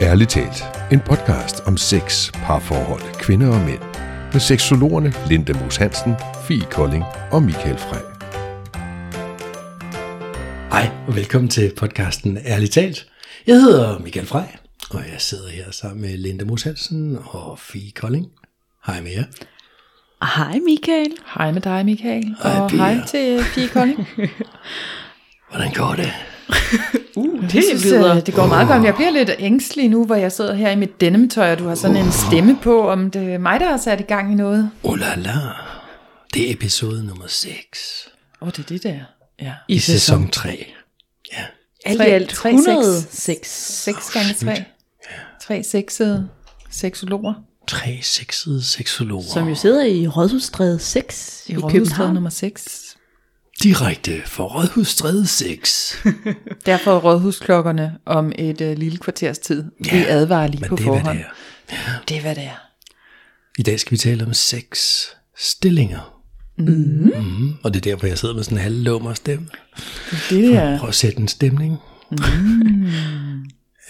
Ærligt talt, en podcast om sex, parforhold, kvinder og mænd. Med seksologerne Linda Moos Hansen, Fie Kolding og Michael Frey. Hej og velkommen til podcasten Ærligt talt. Jeg hedder Michael Frey, og jeg sidder her sammen med Linda Moos Hansen og Fie Kolding. Hej med jer. Hej Michael. Hej med dig, Michael. Hej, og Pia. hej til Fie Kolding. Hvordan går det? Uh, det, det synes, lyder- øh, det går meget godt. Jeg bliver lidt ængstelig nu, hvor jeg sidder her i mit denemtøj, og du har sådan en stemme på, om det er mig, der har sat i gang i noget. Oh la la. Det er episode nummer 6 Åh, oh, det er det der. Ja. i sæson 3. Ja. Alt i alt tre 106. 6 gange 3. Tre sexede seksologer Tre sexede seksologer. Som jo sidder i Rådhusstræde 6 i, i, i. København nummer 6. Direkte fra Rådhusstræde 6. Derfor er rådhusklokkerne om et uh, lille kvarters tid. Ja, vi advarer lige Men på det er, hvad forhånd. det er. Det er, hvad det er. I dag skal vi tale om seks stillinger. Mm. Mm. Og det er derfor, jeg sidder med sådan en halvlummer stemme. Det er Prøv at sætte en stemning.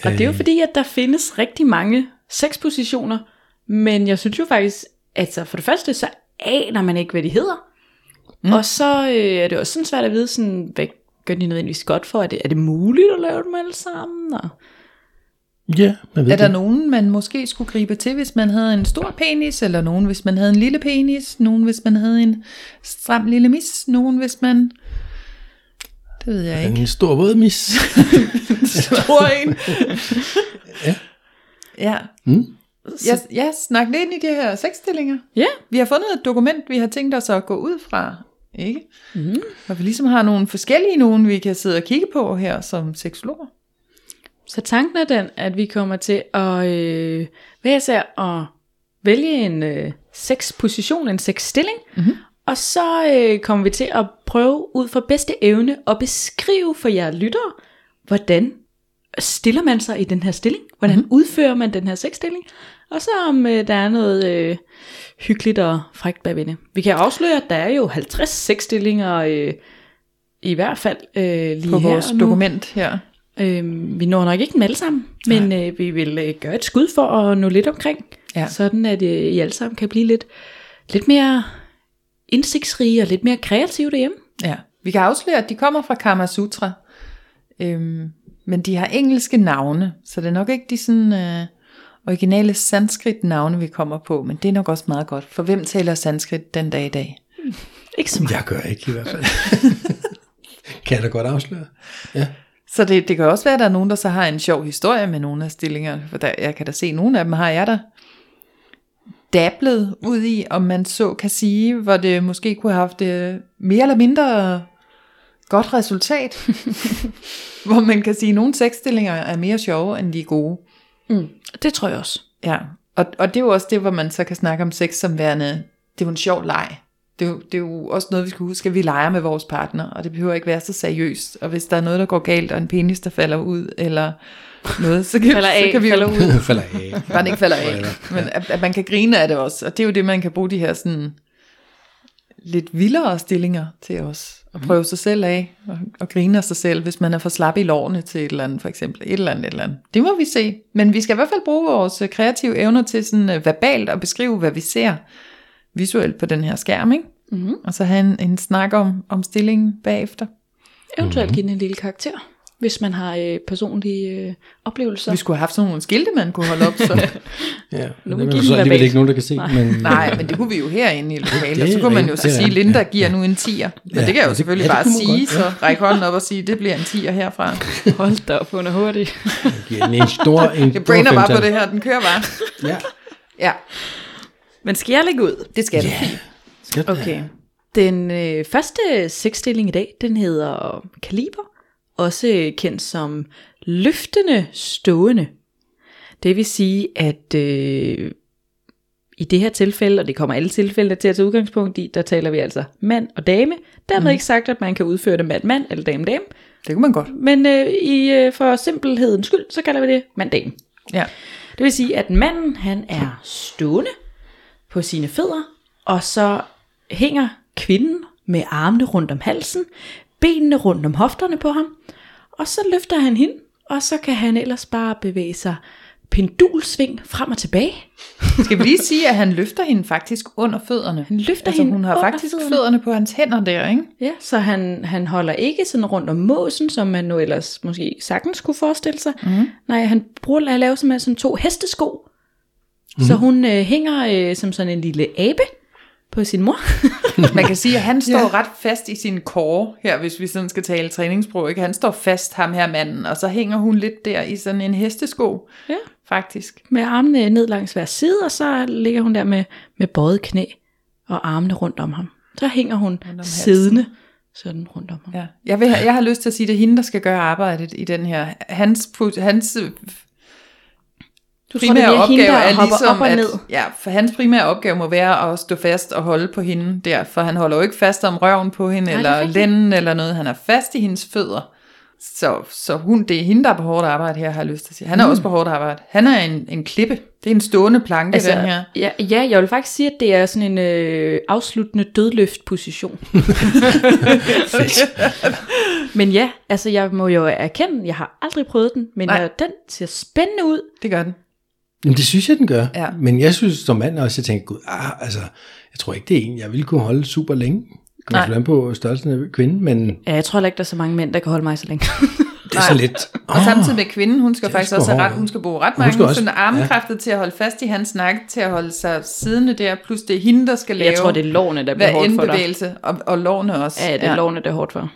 Og det er jo fordi, at der findes rigtig mange sexpositioner, men jeg synes jo faktisk, altså for det første, så aner man ikke, hvad de hedder. Mm. Og så øh, er det også sådan svært at vide, sådan, hvad gør de nødvendigvis godt for? Er det, er det muligt at lave dem alle sammen? Og, Ja, man ved Er der det. nogen, man måske skulle gribe til, hvis man havde en stor penis, eller nogen, hvis man havde en lille penis, nogen, hvis man havde en stram lille mis, nogen, hvis man... Det ved jeg ikke. En stor våd mis. Stor en. Ja. Ja. Mm. Jeg, jeg snakker lidt ind i de her seksstillinger. ja, Vi har fundet et dokument, vi har tænkt os at gå ud fra. Ikke? Mm. Og vi ligesom har nogle forskellige nogen, vi kan sidde og kigge på her som seksologer. så tanken er den, at vi kommer til at øh, hver især at vælge en øh, sexposition, en sexstilling, mm-hmm. og så øh, kommer vi til at prøve ud fra bedste evne at beskrive for jer lyttere, hvordan stiller man sig i den her stilling, hvordan mm-hmm. udfører man den her sexstilling, og så om øh, der er noget øh, hyggeligt og frækt bagved. Vi kan afsløre, at der er jo 50 sexstillinger øh, i hvert fald øh, lige På her vores nu. dokument her. Øh, vi når nok ikke dem alle sammen, men øh, vi vil øh, gøre et skud for at nå lidt omkring. Ja. Sådan at øh, I alle sammen kan blive lidt, lidt mere indsigtsrige og lidt mere kreative derhjemme. Ja, vi kan afsløre, at de kommer fra Kama Sutra, øhm, men de har engelske navne, så det er nok ikke de sådan øh, originale sanskrit navne, vi kommer på, men det er nok også meget godt, for hvem taler sanskrit den dag i dag? Ikke så meget. Jeg gør ikke i hvert fald. kan jeg da godt afsløre? Ja. Så det, det kan også være, at der er nogen, der så har en sjov historie med nogle af stillingerne, for der, jeg kan da se, at nogle af dem har jeg da dablet ud i, om man så kan sige, hvor det måske kunne have haft øh, mere eller mindre godt resultat. hvor man kan sige, at nogle sexstillinger er mere sjove, end de er gode. Mm, det tror jeg også. Ja, og, og det er jo også det, hvor man så kan snakke om sex som værende, det er jo en sjov leg. Det er, jo, det er jo også noget, vi skal huske, at vi leger med vores partner, og det behøver ikke være så seriøst. Og hvis der er noget, der går galt, og en penis, der falder ud, eller noget, så kan, Falder af, så kan vi falder jo, ud. Falder af. bare den ikke falder af. Men at, at man kan grine af det også, og det er jo det, man kan bruge de her sådan lidt vildere stillinger til os. At prøve sig selv af, og, og grine af sig selv, hvis man er for slap i lårene til et eller andet, for eksempel. Et eller andet, et eller andet. Det må vi se. Men vi skal i hvert fald bruge vores øh, kreative evner til sådan øh, verbalt at beskrive, hvad vi ser visuelt på den her skærm, ikke? Mm-hmm. Og så have en, en snak om, om stillingen bagefter. Eventuelt give den en lille karakter, hvis man har øh, personlige øh, oplevelser. Vi skulle have haft sådan nogle skilte, man kunne holde op. Så. Ja, Nu det er så alligevel ikke nogen, der kan se. Nej. Men, Nej, men det kunne vi jo herinde i lokalet. Det Så kunne man jo så det sige, Linda ja. giver nu en tier. Men Ja, det kan jeg jo det- selvfølgelig ja, det bare sige, godt, så ræk hånden op og sige, det bliver en tier herfra. Hold da op, hun er hurtig. giver den en stor, en Jeg brainer bare på det her, den kører bare. Ja. Ja, Men skal jeg lægge ud? det skal du. Skal den Okay. Den øh, første sexstilling i dag, den hedder kaliber, også kendt som løftende stående. Det vil sige, at øh, i det her tilfælde, og det kommer alle tilfælde til at tage udgangspunkt i, der taler vi altså mand og dame. Dermed mm. ikke sagt, at man kan udføre det mand-mand eller dame-dame. Det kunne man godt. Men øh, i, øh, for simpelhedens skyld, så kalder vi det mand-dame. Ja. Det vil sige, at manden han er stående på sine fødder, og så hænger kvinden med armene rundt om halsen, benene rundt om hofterne på ham, og så løfter han hende, og så kan han ellers bare bevæge sig pendulsving frem og tilbage. Skal vi lige sige, at han løfter hende faktisk under fødderne? Han løfter altså, hende hun har under faktisk fødderne. fødderne på hans hænder der, ikke? Ja, så han, han holder ikke sådan rundt om måsen, som man nu ellers måske sagtens kunne forestille sig. Mm. Nej, han bruger at lave sådan, sådan to hestesko. Mm. Så hun øh, hænger øh, som sådan en lille abe på sin mor. Man kan sige, at han står ja. ret fast i sin core her, hvis vi sådan skal tale træningssprog. Ikke? Han står fast, ham her manden, og så hænger hun lidt der i sådan en hestesko, ja. faktisk. Med armene ned langs hver side, og så ligger hun der med, med bøjet knæ og armene rundt om ham. Så hænger hun siddende sådan rundt om ham. Ja. Jeg, vil, jeg har lyst til at sige, at det er hende, der skal gøre arbejdet i den her. Hans, hans øh, Du tror, det primære er hende, opgave der er ligesom, op og at, ned. ja, for hans primære opgave må være at stå fast og holde på hende der, for han holder jo ikke fast om røven på hende, Nej, er eller lænden, eller noget. Han er fast i hendes fødder. Så, så hun, det er hende, der er på hårdt arbejde her, har jeg lyst til at sige. Han er Mm. også på hårdt arbejde. Han er en, en klippe. Det er en stående planke, altså, den her. ja, ja, jeg vil faktisk sige, at det er sådan en øh, afsluttende dødløft-position. men ja, altså jeg må jo erkende, jeg har aldrig prøvet den, men Nej. jeg, den ser spændende ud. Det gør den. Jamen, det synes jeg, den gør. Ja. Men jeg synes som mand også, jeg tænker, gud, ah, altså, jeg tror ikke, det er en, jeg ville kunne holde super længe. Nej. Nej. på størrelsen af kvinde, men Ja, jeg tror heller ikke, der er så mange mænd, der kan holde mig så længe. det er så lidt... Og samtidig med kvinden, hun skal faktisk også have ret, hun skal bruge ret Hun mange skal også- sådan armkræfter til at holde fast i hans nakke, til at holde sig siddende der, plus det er hende, der skal lave jeg tror, det er lårene, der bliver hårdt for dig. og, og lårene også. Ja, det er lårene, der er hårdt for.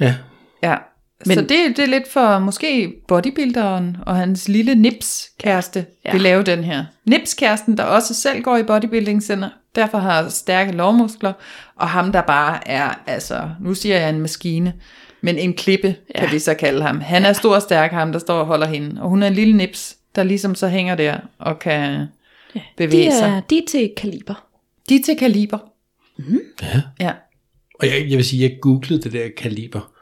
Ja, Ja. Men- så det, det er lidt for måske bodybuilderen og hans lille Nips-kæreste ja. Ja. vil lave den her. Nips-kæresten, der også selv går i bodybuilding center, derfor har stærke lovmuskler, og ham, der bare er, altså, nu siger jeg en maskine, men en klippe, ja. kan vi så kalde ham. Han er stor og stærk, ham, der står og holder hende, og hun er en lille nips, der ligesom så hænger der og kan De bevæge sig. er, de er til kaliber. De er til kaliber. ja. Ja. Og jeg, jeg vil sige, jeg googlede det der kaliber,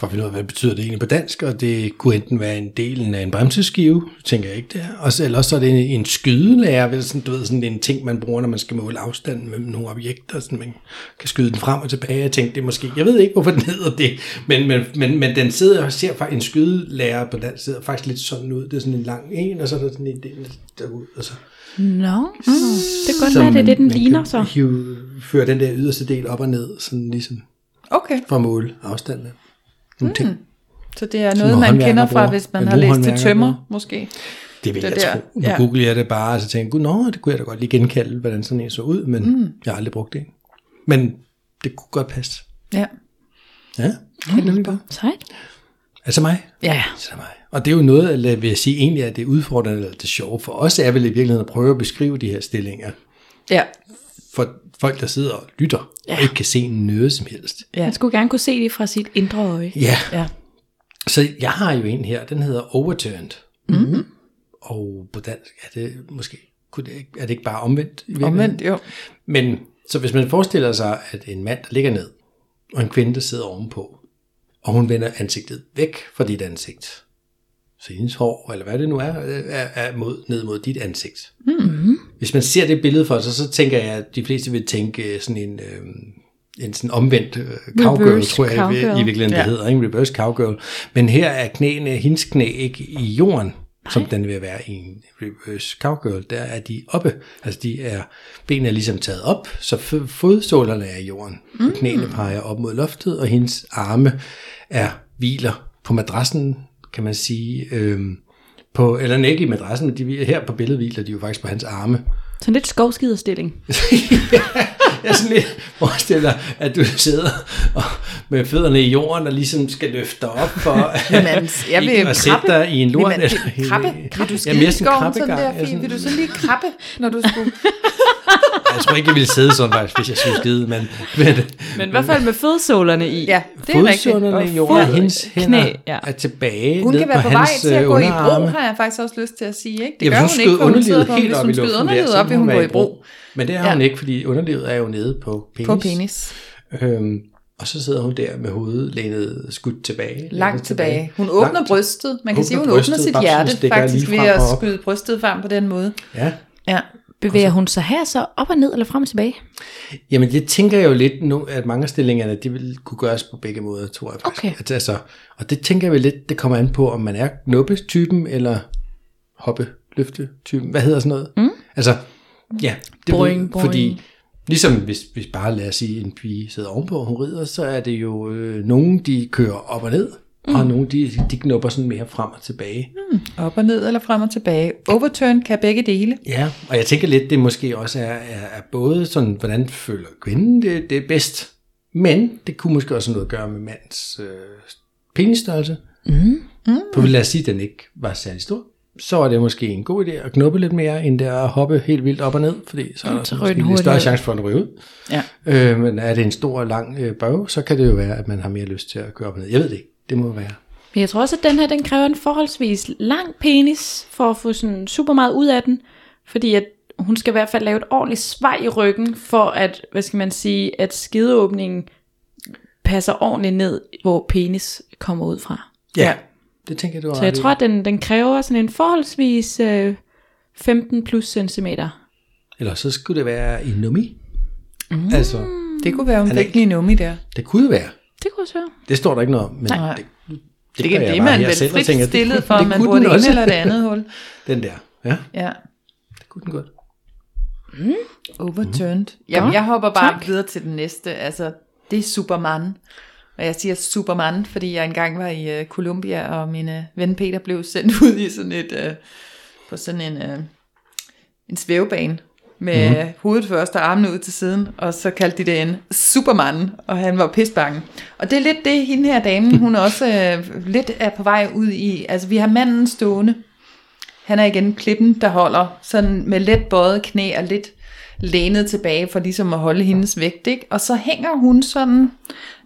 for at finde ud af, hvad betyder det egentlig på dansk, og det kunne enten være en del af en bremseskive, tænker jeg ikke det er, og så, eller så er det en, en skydelærer, vel, sådan, du ved, sådan en ting, man bruger, når man skal måle afstanden mellem nogle objekter, sådan man kan skyde den frem og tilbage, jeg tænkte, det måske, jeg ved ikke, hvorfor den hedder det, men, men, men, men den sidder, og ser faktisk, en skydelærer på dansk sidder faktisk lidt sådan ud, det er sådan en lang en, og så er der sådan en del derud, og så Nå, mm. det kan godt være, det er man- det, den man ligner kan så. Hive, føre den der yderste del op og ned, sådan ligesom Okay, for at måle afstanden. Nogle ting. så det er noget, man kender fra, bruger. hvis man Men har læst til tømmer, bruger. måske. Det vil Det jeg der, tro. Nu ja. googlede jeg det bare, og så tænkte jeg, nå, det kunne jeg da godt lige genkalde, hvordan sådan en så ud, men mm. jeg har aldrig brugt det. Men det kunne godt passe. Ja. Ja, helt nemlig godt. Sejt. Altså mig? Ja. Altså mig. Og det er jo noget, eller vil jeg sige, egentlig er det udfordrende, eller det sjove for os, er vel i virkeligheden at prøve at beskrive de her stillinger Ja. for folk, der sidder og lytter, ja. og ikke kan se noget som helst. Ja. Man skulle gerne kunne se det fra sit indre øje. Ja, Ja. Så jeg har jo en her, den hedder Overturned. Mm. Og på dansk er det måske, kunne det, er det ikke bare omvendt? i? Omvendt, jo. Men så hvis man forestiller sig, at en mand, der ligger ned, og en kvinde, der sidder ovenpå, og hun vender ansigtet væk fra dit ansigt, så hendes hår, eller hvad det nu er, er, er mod, ned mod dit ansigt. Mm. Hvis man ser det billede for sig, så tænker jeg, at de fleste vil tænke sådan en, øh, en sådan omvendt øh, cowgirl, Reverse tror jeg i, cowgirl. i virkeligheden, det Ja. hedder, ikke? reverse cowgirl. Men her er knæene, hendes knæ ikke i jorden, som den vil være i en reverse cowgirl. Der er de oppe, altså de er, benene er ligesom taget op, så f- fodsålerne er i jorden. Mm. Knæene peger op mod loftet, og hendes arme er hviler på madrassen, kan man sige, øhm, på, eller den ikke i madrassen, men de, her på billedet hviler de jo faktisk på hans arme. Sådan lidt skovskiderstilling. Jeg er sådan lidt forestiller, at du sidder og, med fødderne i jorden og ligesom skal løfte dig op for Jamen, jeg vil ikke at sætte krabbe. dig i en lort. Vil, man, vil, krabbe? Vil du Ja, skide mere i sådan skoven sådan der, Ja, Fie? sådan- Vil du så lige krabbe, når du skulle... Jeg tror ikke, jeg ville sidde sådan faktisk, hvis jeg skulle skide, men, men Men i hvert fald med fodsålerne i. Ja, det er rigtigt. fodsålerne i jorden, fod- hendes knæ, hænder ja. er tilbage Hun kan være på på vej til at øh, gå i bro, underarme. har jeg faktisk også lyst til at sige. Ikke? Det Ja, gør hun hun ikke, for hun sidder på, helt hvis op hun skyder underlivet op, vil hun gå i bro. Men det har Ja. hun ikke, fordi underlivet er jo nede på penis. På penis. Øhm, og så sidder hun der med hovedet lænet skudt tilbage. Langt tilbage. Hun åbner Langt- brystet. Man kan Åbner sige, hun åbner brystet, sit babsen hjerte faktisk ved at skyde brystet frem på den måde. Ja, Ja. Bevæger hun sig her så op og ned eller frem og tilbage? Jamen det tænker jeg jo lidt nu, at mange af stillingerne, det vil kunne gøres på begge måder, tror jeg faktisk. Okay. At, altså, og det tænker jeg vel lidt, det kommer an på, om man er knuppetypen, eller hoppe, løfte type. Hvad hedder sådan noget? Mm. Altså, ja. Det Boing, ved- boing. Fordi, ligesom hvis, hvis bare lad os sige, en pige sidder ovenpå, og hun rider, så er det jo øh, nogen, de kører op og ned, mm. og nogen, de, de knupper sådan mere frem og tilbage. Mm. Op og ned eller frem og tilbage. Overturn kan begge dele. Ja, og jeg tænker lidt, det måske også er, er, er både sådan, hvordan føler kvinden det, det er bedst, men det kunne måske også noget at gøre med mands øh, penisstørrelse. Mm. Mm. For lad os sige, at den ikke var særlig stor. Så er det måske en god idé at knuppe lidt mere, end det er at hoppe helt vildt op og ned, fordi så er der så måske lidt større chance for, at den ryger ud. Ja. Øh, men er det en stor og lang øh, bøv, så kan det jo være, at man har mere lyst til at køre op og ned. Jeg ved det ikke. Det må være. Men jeg tror også, at den her, den kræver en forholdsvis lang penis, for at få sådan super meget ud af den. Fordi at hun skal i hvert fald lave et ordentligt svej i ryggen, for at, hvad skal man sige, at skideåbningen passer ordentligt ned, hvor penis kommer ud fra. Ja, det tænker jeg, du har Så jeg tror, at den, den kræver sådan en forholdsvis øh, 15 plus centimeter. Eller så skulle det være i nummi. Mm. Altså, Det kunne være, hun Han er fik den i nummi der. det kunne være. Det kunne også være. Det står der ikke noget om, men Nej. det, det, Det, gør jeg det, bare man her vel selv og frit tænker, det stillet for, det om man kunne bruger den det ene også. eller det andet hul. Den der, ja, Ja. det kunne den godt. Overturned. Jamen, Godt. jeg hopper bare Tak. videre til den næste. Altså, det er Superman. Og jeg siger Superman, fordi jeg engang var i uh, Columbia, og min uh, ven Peter blev sendt ud i sådan et, uh, på sådan en, uh, en svævebane med mm. hovedet først og armene ud til siden, og så kaldte de det en Superman, og han var pisbange. Og det er lidt det, hende her dame, hun også uh, lidt er på vej ud i. Altså, vi har manden stående, han er igen klippen, der holder sådan med let bøjet knæ og lidt lænet tilbage for ligesom at holde hendes vægt. Ikke? Og så hænger hun sådan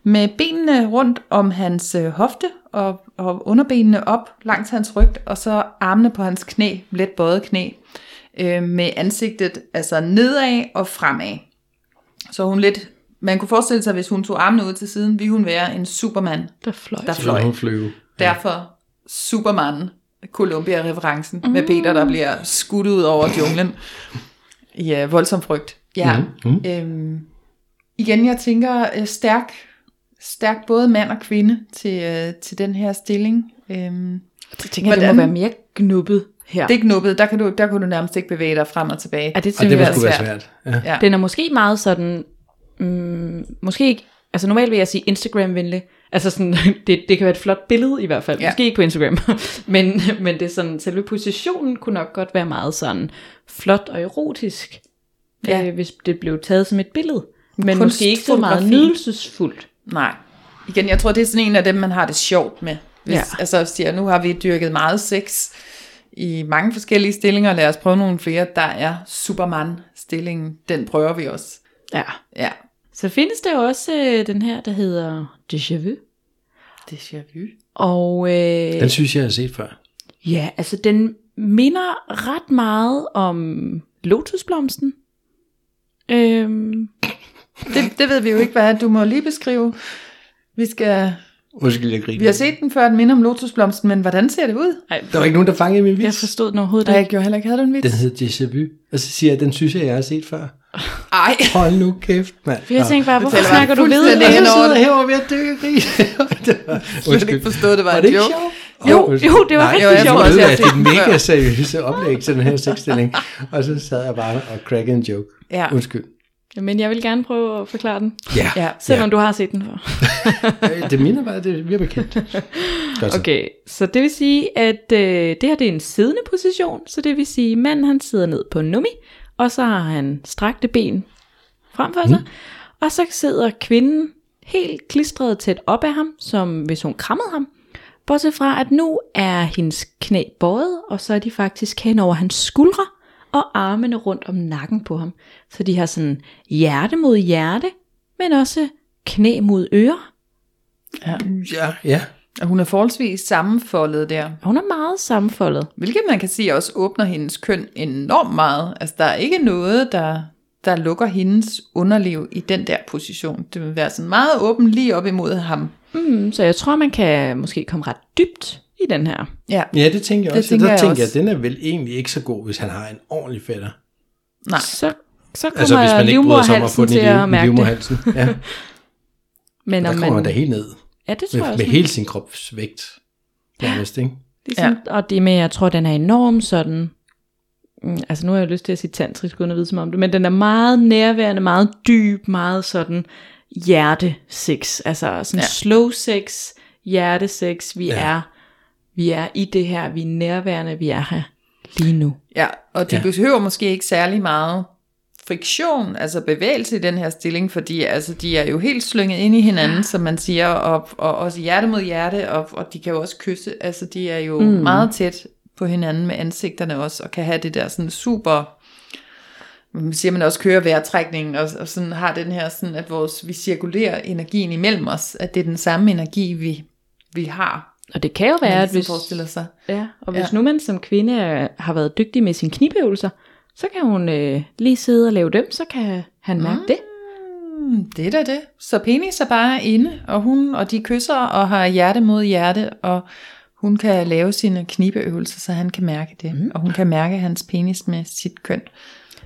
med benene rundt om hans øh, hofte og, og underbenene op langs hans ryg, og så armene på hans knæ, let bøjet knæ, øh, med ansigtet altså nedad og fremad. Så hun lidt, man kunne forestille sig, hvis hun tog armene ud til siden, ville hun være en superman, Der fløj. der fløj. hun flyve. Derfor Superman, Columbia-referencen, mm. med Peter, der bliver skudt ud over junglen. Ja, voldsom frygt. Ja. Mm. Mm. Øhm, igen, jeg tænker øh, stærk, stærk både mand og kvinde til, øh, til den her stilling. Øhm, Jeg tænker, jeg, det Hvordan- må være mere knuppet her. det er knuppet, der kan, du, der kan du nærmest ikke bevæge dig frem og tilbage. Ja, det Og synes det er være svært. svært. Ja. Ja. Den er måske meget sådan, mm, måske ikke, altså normalt vil jeg sige Instagram-venlig, altså sådan, det, det kan være et flot billede i hvert fald, Ja. måske ikke på Instagram, men, men det er sådan, selve positionen kunne nok godt være meget sådan flot og erotisk, Ja. øh, hvis det blev taget som et billede, men Kunstfotografi. måske ikke så meget nydelsesfuldt. Nej. Igen, jeg tror, det er sådan en af dem, man har det sjovt med. Hvis, Ja. Altså, siger, nu har vi dyrket meget sex i mange forskellige stillinger. Lad os prøve nogle flere. Der er Superman-stillingen. Den prøver vi også. Ja. Ja. Så findes der også øh, den her, der hedder Déjà Vu, Déjà vu. og øh, Den synes jeg, jeg har set før. Ja, altså den minder ret meget om lotusblomsten. Øhm, Det, det ved vi jo ikke, hvad er. Du må lige beskrive. Vi, skal, Undskyld, jeg griner. vi har set den før, den minder om lotusblomsten, men hvordan ser det ud? ej, Der var ikke nogen, der fangede min jeg vits. forstod den overhovedet Nej, jeg ikke. gjorde heller ikke. Havde du en vits? Den hedder Déjà Vu. Og så siger jeg, den synes jeg, jeg har set før. Ej. Hold nu kæft, mand. For jeg tænkte bare, hvorfor bare snakker du ved? Og det? over sidder det. jeg herovre ved at dø i. Det var- Jeg havde ikke forstået, det var, Var en det ikke joke. sjovt? Jo, jo, det var Nej, rigtig jeg sjovt. jeg det er set den mega seriøse oplæg til den her sexstilling. Og så sad jeg bare og crackede en joke. Ja. Undskyld. Men jeg vil gerne prøve at forklare den, Ja, Ja. selvom du har set den før. Øh, det minder bare, det vi er bekendt. Så. Okay, så det vil sige, at øh, det her det er en siddende position, så det vil sige, at manden han sidder ned på en nummi, og så har han strakte ben frem for sig, Mm. og så sidder kvinden helt klistret tæt op af ham, som hvis hun krammede ham, bortset fra, at nu er hendes knæ bøjet, og så er de faktisk hen over hans skuldre, og armene rundt om nakken på ham. Så de har sådan hjerte mod hjerte, men også knæ mod øre. Ja, ja. Og hun er forholdsvis sammenfoldet der. Og Hun er meget sammenfoldet. Hvilket man kan sige også åbner hendes køn enormt meget. Altså der er ikke noget, der, der lukker hendes underliv i den der position. Det vil være sådan meget åben lige op imod ham. Mm, så jeg tror, man kan måske komme ret dybt i den her. Ja, Ja, det tænker jeg Det også. tænker der jeg tænker også. jeg, at den er vel egentlig ikke så god, hvis han har en ordentlig fætter. nej. Så, så kommer Altså, hvis man ikke bryder sig om at få den i til at liv- i mærke det. livmoderhalsen. Ja, Men der om kommer man da helt ned. Ja, det tror Med, jeg med også. hele sin kropsvægt. Nærmest, ikke? Ligesom, ja. Og det med, jeg tror, den er enormt sådan, mm, altså nu har jeg lyst til at sige tantrisk, uden at vide som om det, men den er meget nærværende, meget dyb, meget sådan hjertesex, altså sådan ja. slow sex, hjertesex, vi ja. er, vi er i det her, vi er nærværende, vi er her lige nu. Ja, og det ja. behøver måske ikke særlig meget friktion, altså bevægelse i den her stilling, fordi altså, de er jo helt slynget ind i hinanden, som man siger, og, og også hjerte mod hjerte, og, og de kan jo også kysse, altså de er jo mm. meget tæt på hinanden med ansigterne også, og kan have det der sådan super, man siger man også kører vejrtrækningen, og, og sådan har den her sådan, at vores, vi cirkulerer energien imellem os, at det er den samme energi, vi, vi har, Og det kan jo være, at ligesom hvis, forestiller sig. ja, og hvis Ja. nu man som kvinde har været dygtig med sine knibøvelser, så kan hun øh, lige sidde og lave dem, så kan han mærke det. Mm, det er da det. Så penis er bare inde, og hun og de kysser og har hjerte mod hjerte, og hun kan lave sine knibeøvelser, så han kan mærke det. Mm. Og hun kan mærke hans penis med sit køn.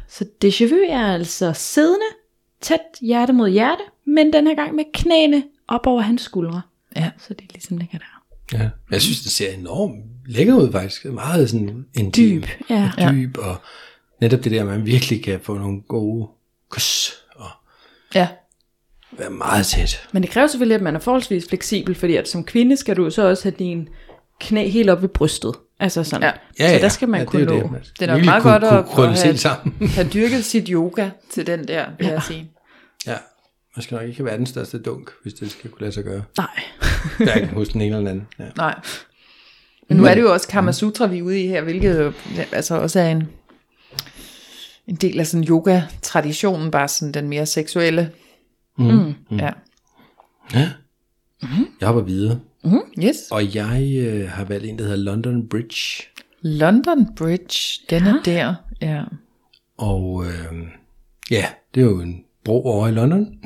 Så déjà vu er altså siddende, tæt hjerte mod hjerte, men den her gang med knæene op over hans skuldre. Ja. Så det ligesom ligger der. Ja. Jeg synes, det ser enormt lækker ud faktisk. Meget sådan intim. Dyb, ja. Og dyb, og netop det der, man virkelig kan få nogle gode kys, og Ja. være meget tæt. Men det kræver selvfølgelig, at man er forholdsvis fleksibel, fordi at som kvinde skal du så også have din knæ helt op ved brystet. Altså sådan. Ja. Ja, Så der skal man ja, kunne det er nå. man Det er nok meget kunne, godt kunne at- krølle at have- sammen. Har dyrket sit yoga til den der, vil jeg sige. ja. Man skal nok ikke være den største dunk, hvis det skal kunne lade sig gøre. Nej. Hverken hos den ene eller den anden. Ja. Nej. Men nu er det jo også Kama Sutra, vi er ude i her, hvilket jo altså også er en, en del af sådan yoga-traditionen, bare sådan den mere seksuelle. Mm. Ja. ja. Jeg hopper videre, Yes. og jeg øh, har valgt en, der hedder London Bridge. London Bridge, den er der. Ja. Og øh, ja, det er jo en bro over i London.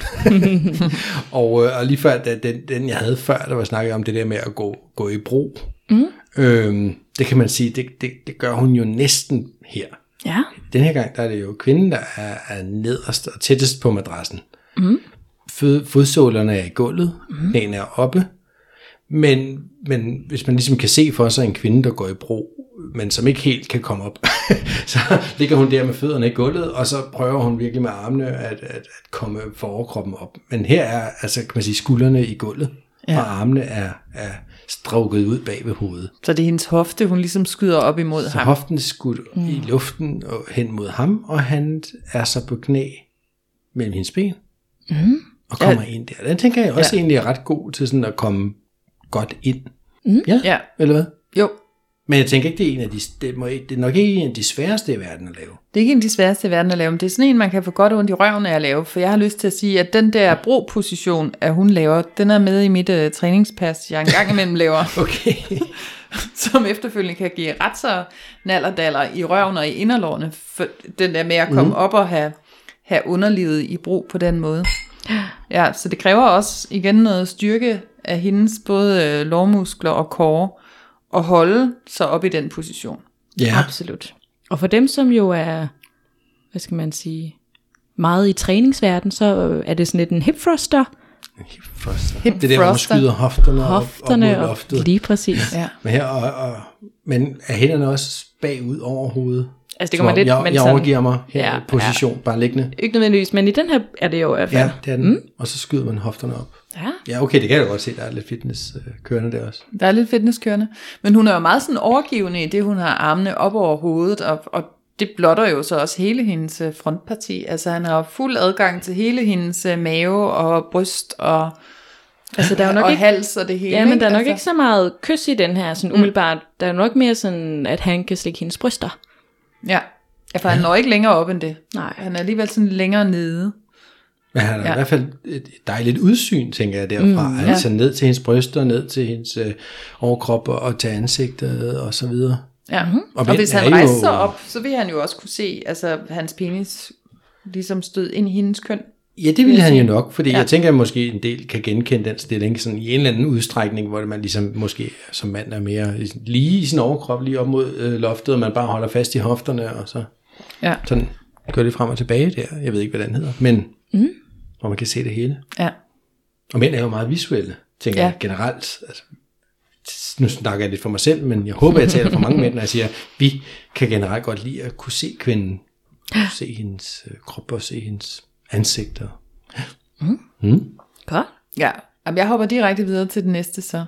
og, øh, og lige før, da, den, den jeg havde før, der var snakket om det der med at gå, gå i bro. Mm. Øh, det kan man sige, det, det, det gør hun jo næsten her. Ja. Den her gang, der er det jo kvinden, der er, er nederst og tættest på madrassen. Mm. Fod, fodsålerne er i gulvet, mm. knæene er oppe. Men, men hvis man ligesom kan se for sig en kvinde, der går i bro, men som ikke helt kan komme op, så ligger hun der med fødderne i gulvet, og så prøver hun virkelig med armene at, at, at komme for overkroppen op. Men her er, altså kan man sige, skuldrene i gulvet, ja. og armene er, er strukket ud bag ved hovedet. Så det er hendes hofte, hun ligesom skyder op imod Så ham. hoften er skudt mm. i luften og hen mod ham, og han er så på knæ mellem hendes ben, mm. og kommer ja. ind der. Den tænker jeg også ja. egentlig er ret god til sådan at komme godt ind. Mm. Ja, Ja. eller hvad? Jo, Men jeg tænker ikke, det er en af de, det, må, det er nok ikke en af de sværeste i verden at lave. det er ikke en af de sværeste i verden at lave, men det er sådan en, man kan få godt ondt i røven af at lave, for jeg har lyst til at sige, at den der bro-position, at hun laver, den er med i mit uh, træningspas, jeg engang imellem laver, Okay. som efterfølgende kan give ret så nallerdaller i røven og i inderlårene, for den der med at komme mm. op og have, have underlivet i brug på den måde. Ja, så det kræver også igen noget styrke af hendes både øh, lårmuskler og kåre, at holde sig op i den position. Ja. Absolut. Og for dem, som jo er, hvad skal man sige, meget i træningsverden, så er det sådan lidt en hip thruster, Hip thruster. Hip det er der, hvor man skyder hofterne, hofterne op, op mod og loftet. lige præcis. Ja. Men, her, og, og, men er hænderne også bagud over hovedet? Altså det kommer om lidt, jeg, men jeg sådan, overgiver mig her Ja, ja, position, ja. bare liggende. ikke nødvendigvis, men i den her er det jo i hvert fald. Ja, det er den. Mm. Og så skyder man hofterne op. Ja. Ja, okay, det kan jeg godt se. Der er lidt fitness øh, kørende der også. Der er lidt fitnesskørende. Men hun er jo meget sådan overgivende i det, hun har armene op over hovedet, og, og det blotter jo så også hele hendes øh, frontparti. Altså han har fuld adgang til hele hendes øh, mave og bryst og, Altså der er jo nok og ikke, hals og det hele. ja, men der er nok altså, ikke så meget kys i den her, sådan umiddelbart. Der er nok mere sådan, at han kan slikke hendes bryster. Ja, ja for han når ikke længere op end det. Nej. Han er alligevel sådan længere nede. Men han har ja. Ja. i hvert fald et dejligt udsyn, tænker jeg, derfra. Mm, altså ned til hendes bryster, ned til hendes øh, overkrop og, og til ansigtet og så videre. Ja. Mm-hmm. Og Og, hvis han jo- rejser sig op, så vil han jo også kunne se, altså hans penis ligesom stød ind i hendes køn. Ja, det ville han jo nok, fordi ja. Ja. jeg tænker, at måske en del kan genkende den stilling sådan i en eller anden udstrækning, hvor man ligesom måske som mand er mere lige i sin overkrop, lige op mod øh, loftet, og man bare holder fast i hofterne, og så Ja. sådan kører det frem og tilbage der. Jeg ved ikke, hvad den hedder, men mm. Hvor man kan se det hele. Ja. Og mænd er jo meget visuelle, tænker Ja. jeg generelt. Altså, nu snakker jeg lidt for mig selv, men jeg håber, jeg taler for mange mænd, når jeg siger, at vi kan generelt godt lide at kunne se kvinden, se hendes øh, krop og se hendes ansigter. Godt. Ja, Jamen, jeg hopper direkte videre til den næste så.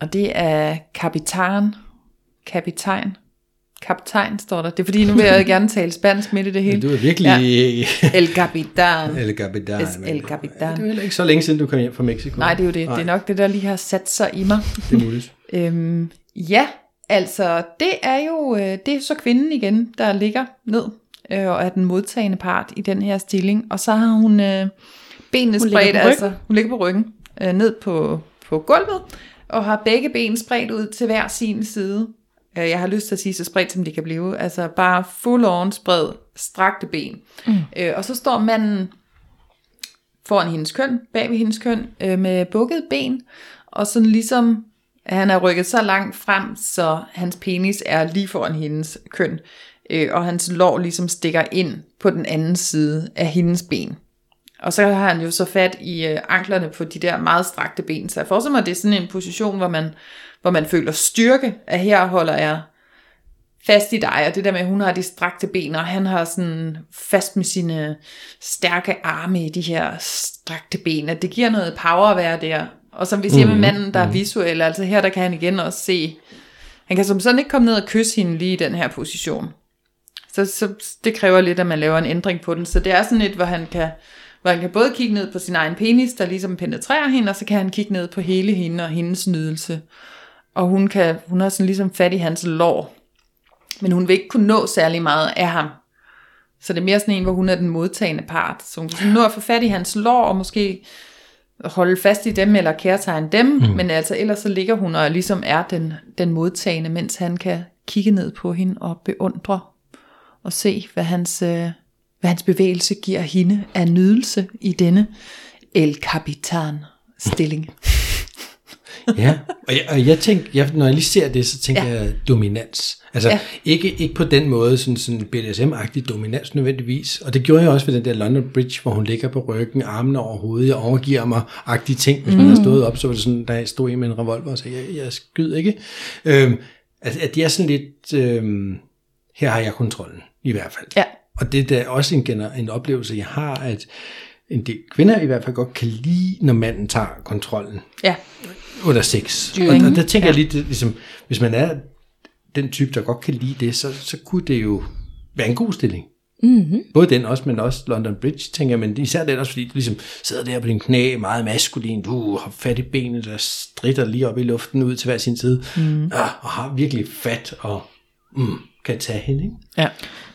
Og det er kapitan. Kapitan. Kaptajn står der. Det er fordi, nu vil jeg gerne tale spansk midt i det hele. Du er virkelig... Ja. El Capitan. El Capitan. Es el Capitan. Det er heller ikke så længe siden, du kom hjem fra Mexico. Nej, det er jo det. Det er nok det, der lige har sat sig i mig. Det er muligt. Øhm, ja, altså det er jo øh, det er så kvinden igen, der ligger ned øh, og er den modtagende part i den her stilling. Og så har hun øh, benene Hun spredt, altså hun ligger på ryggen, øh, ned på, på gulvet, og har begge ben spredt ud til hver sin side. Øh, Jeg har lyst til at sige så spredt, som de kan blive. Altså bare full on spredt, strakte ben. Mm. Øh, og så står manden foran hendes køn, bag ved hendes køn, øh, med bukket ben, og sådan ligesom, han er rykket så langt frem, så hans penis er lige foran hendes køn, øh, og hans lår ligesom stikker ind på den anden side af hendes ben. Og så har han jo så fat i øh, anklerne på de der meget strakte ben, så jeg forestiller mig, at det er sådan en position, hvor man, hvor man føler styrke, at her holder jeg fast i dig, og det der med, at hun har de strakte ben, og han har sådan fast med sine stærke arme i de her strakte ben, at det giver noget power at være der. Og som vi siger med manden, der er visuel, altså her der kan han igen også se, han kan som sådan ikke komme ned og kysse hende lige i den her position. Så, så det kræver lidt, at man laver en ændring på den. Så det er sådan et, hvor han kan, hvor han kan både kigge ned på sin egen penis, der ligesom penetrerer hende, og så kan han kigge ned på hele hende og hendes nydelse. Og hun, kan, hun har sådan ligesom fat i hans lår, men hun vil ikke kunne nå særlig meget af ham. Så det er mere sådan en, hvor hun er den modtagende part. Så hun kan sådan nå at få fat i hans lår, og måske holde fast i dem, eller kærtegne dem, mm. men altså ellers så ligger hun og ligesom er den, den modtagende, mens han kan kigge ned på hende og beundre, og se, hvad hans, øh, hvad hans bevægelse giver hende af nydelse i denne El Capitan stilling. Ja, og jeg, og jeg tænker, jeg, når jeg lige ser det, så tænker Ja. jeg dominans. Altså Ja. ikke, ikke på den måde, sådan, sådan BDSM-agtig dominans nødvendigvis. Og det gjorde jeg også ved den der London Bridge, hvor hun ligger på ryggen, armene over hovedet, jeg overgiver mig agtige ting. Hvis man Mm. har stået op, så var det sådan, der stod en med en revolver og sagde, jeg, jeg skyd ikke. Øhm, at, at det er sådan lidt, øhm, her har jeg kontrollen, i hvert fald. Ja. Og det er da også en, en oplevelse, jeg har, at en del kvinder i hvert fald godt kan lide, når manden tager kontrollen Ja, under sex. Og, og der tænker ja. jeg lidt, ligesom, hvis man er den type, der godt kan lide det, så, så kunne det jo være en god stilling. Mm-hmm. Både den også, men også London Bridge, tænker jeg, men især den også, fordi du ligesom sidder der på din knæ, meget maskulin, du har fat i benet, der stritter lige op i luften ud til hver sin side, mm. og, og har virkelig fat og mm, kan tage hende, ikke? ja.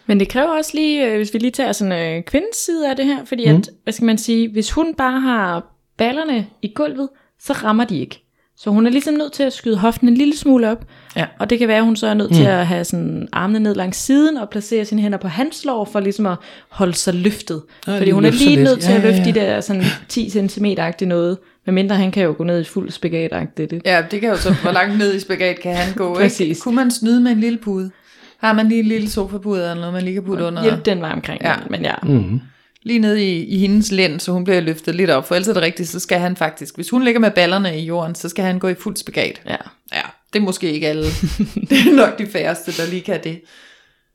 Men det kræver også lige, øh, hvis vi lige tager sådan øh, kvindens side af det her, fordi at, hvad skal man sige, hvis hun bare har ballerne i gulvet, så rammer de ikke. Så hun er ligesom nødt til at skyde hoften en lille smule op, Ja. og det kan være, at hun så er nødt mm. til at have sådan armene ned langs siden og placere sine hænder på hans lår for ligesom at holde sig løftet. Ja, fordi hun er lige nødt til Ja, at ja, løfte ja. de der sådan 10 cm-agtige noget, medmindre han kan jo gå ned i fuld spagat-agtigt. ikke? Ja, det kan jo så, hvor langt ned i spagat kan han gå, ikke? Kunne man snyde med en lille pude? Har man lige en lille sofapude eller noget, man lige kan putte under? Hjælp den vej omkring, Ja. men ja. Mm-hmm. Lige ned i, i hendes lænd, så hun bliver løftet lidt op. For ellers er det rigtigt, så skal han faktisk, hvis hun ligger med ballerne i jorden, så skal han gå i fuld spagat. ja. Ja, det er måske ikke alle. det er nok de færreste, der lige kan det.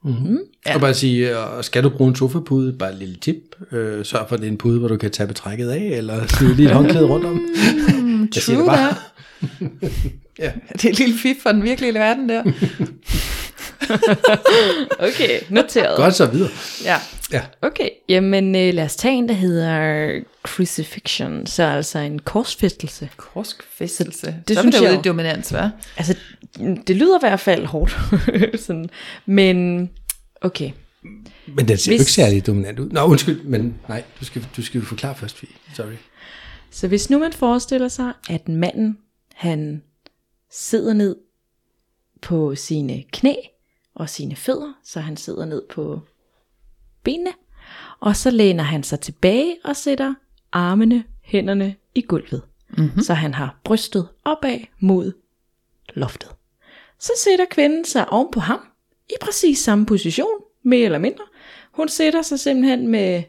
Mm-hmm. Ja. Og bare sige, øh, skal du bruge en sofapude, bare et lille tip, øh, sørg for, at det er en pude, hvor du kan tage betrækket af, eller smide lige et håndklæde rundt om. Jeg siger det True bare. ja. Det er et lille fif for den virkelige verden der. Okay, noteret. Godt så videre. Ja. Ja. Okay, jamen øh, lad os tage en, der hedder crucifixion, så altså en korsfæstelse. Korskfæstelse. Det Det synes er jeg jo. i dominans, hva'? Altså, det lyder i hvert fald hårdt. Sådan. Men, okay. Men den ser jo Hvis- ikke særlig dominant ud. Nå, undskyld, men nej, du skal, du skal jo forklare først, Fie. Sorry. Så hvis nu man forestiller sig, at manden, han sidder ned på sine knæ og sine fødder, så han sidder ned på benene, og så læner han sig tilbage og sætter armene, hænderne i gulvet. Mm-hmm. Så han har brystet opad mod loftet. Så sætter kvinden sig oven på ham, i præcis samme position, mere eller mindre. Hun sætter sig simpelthen med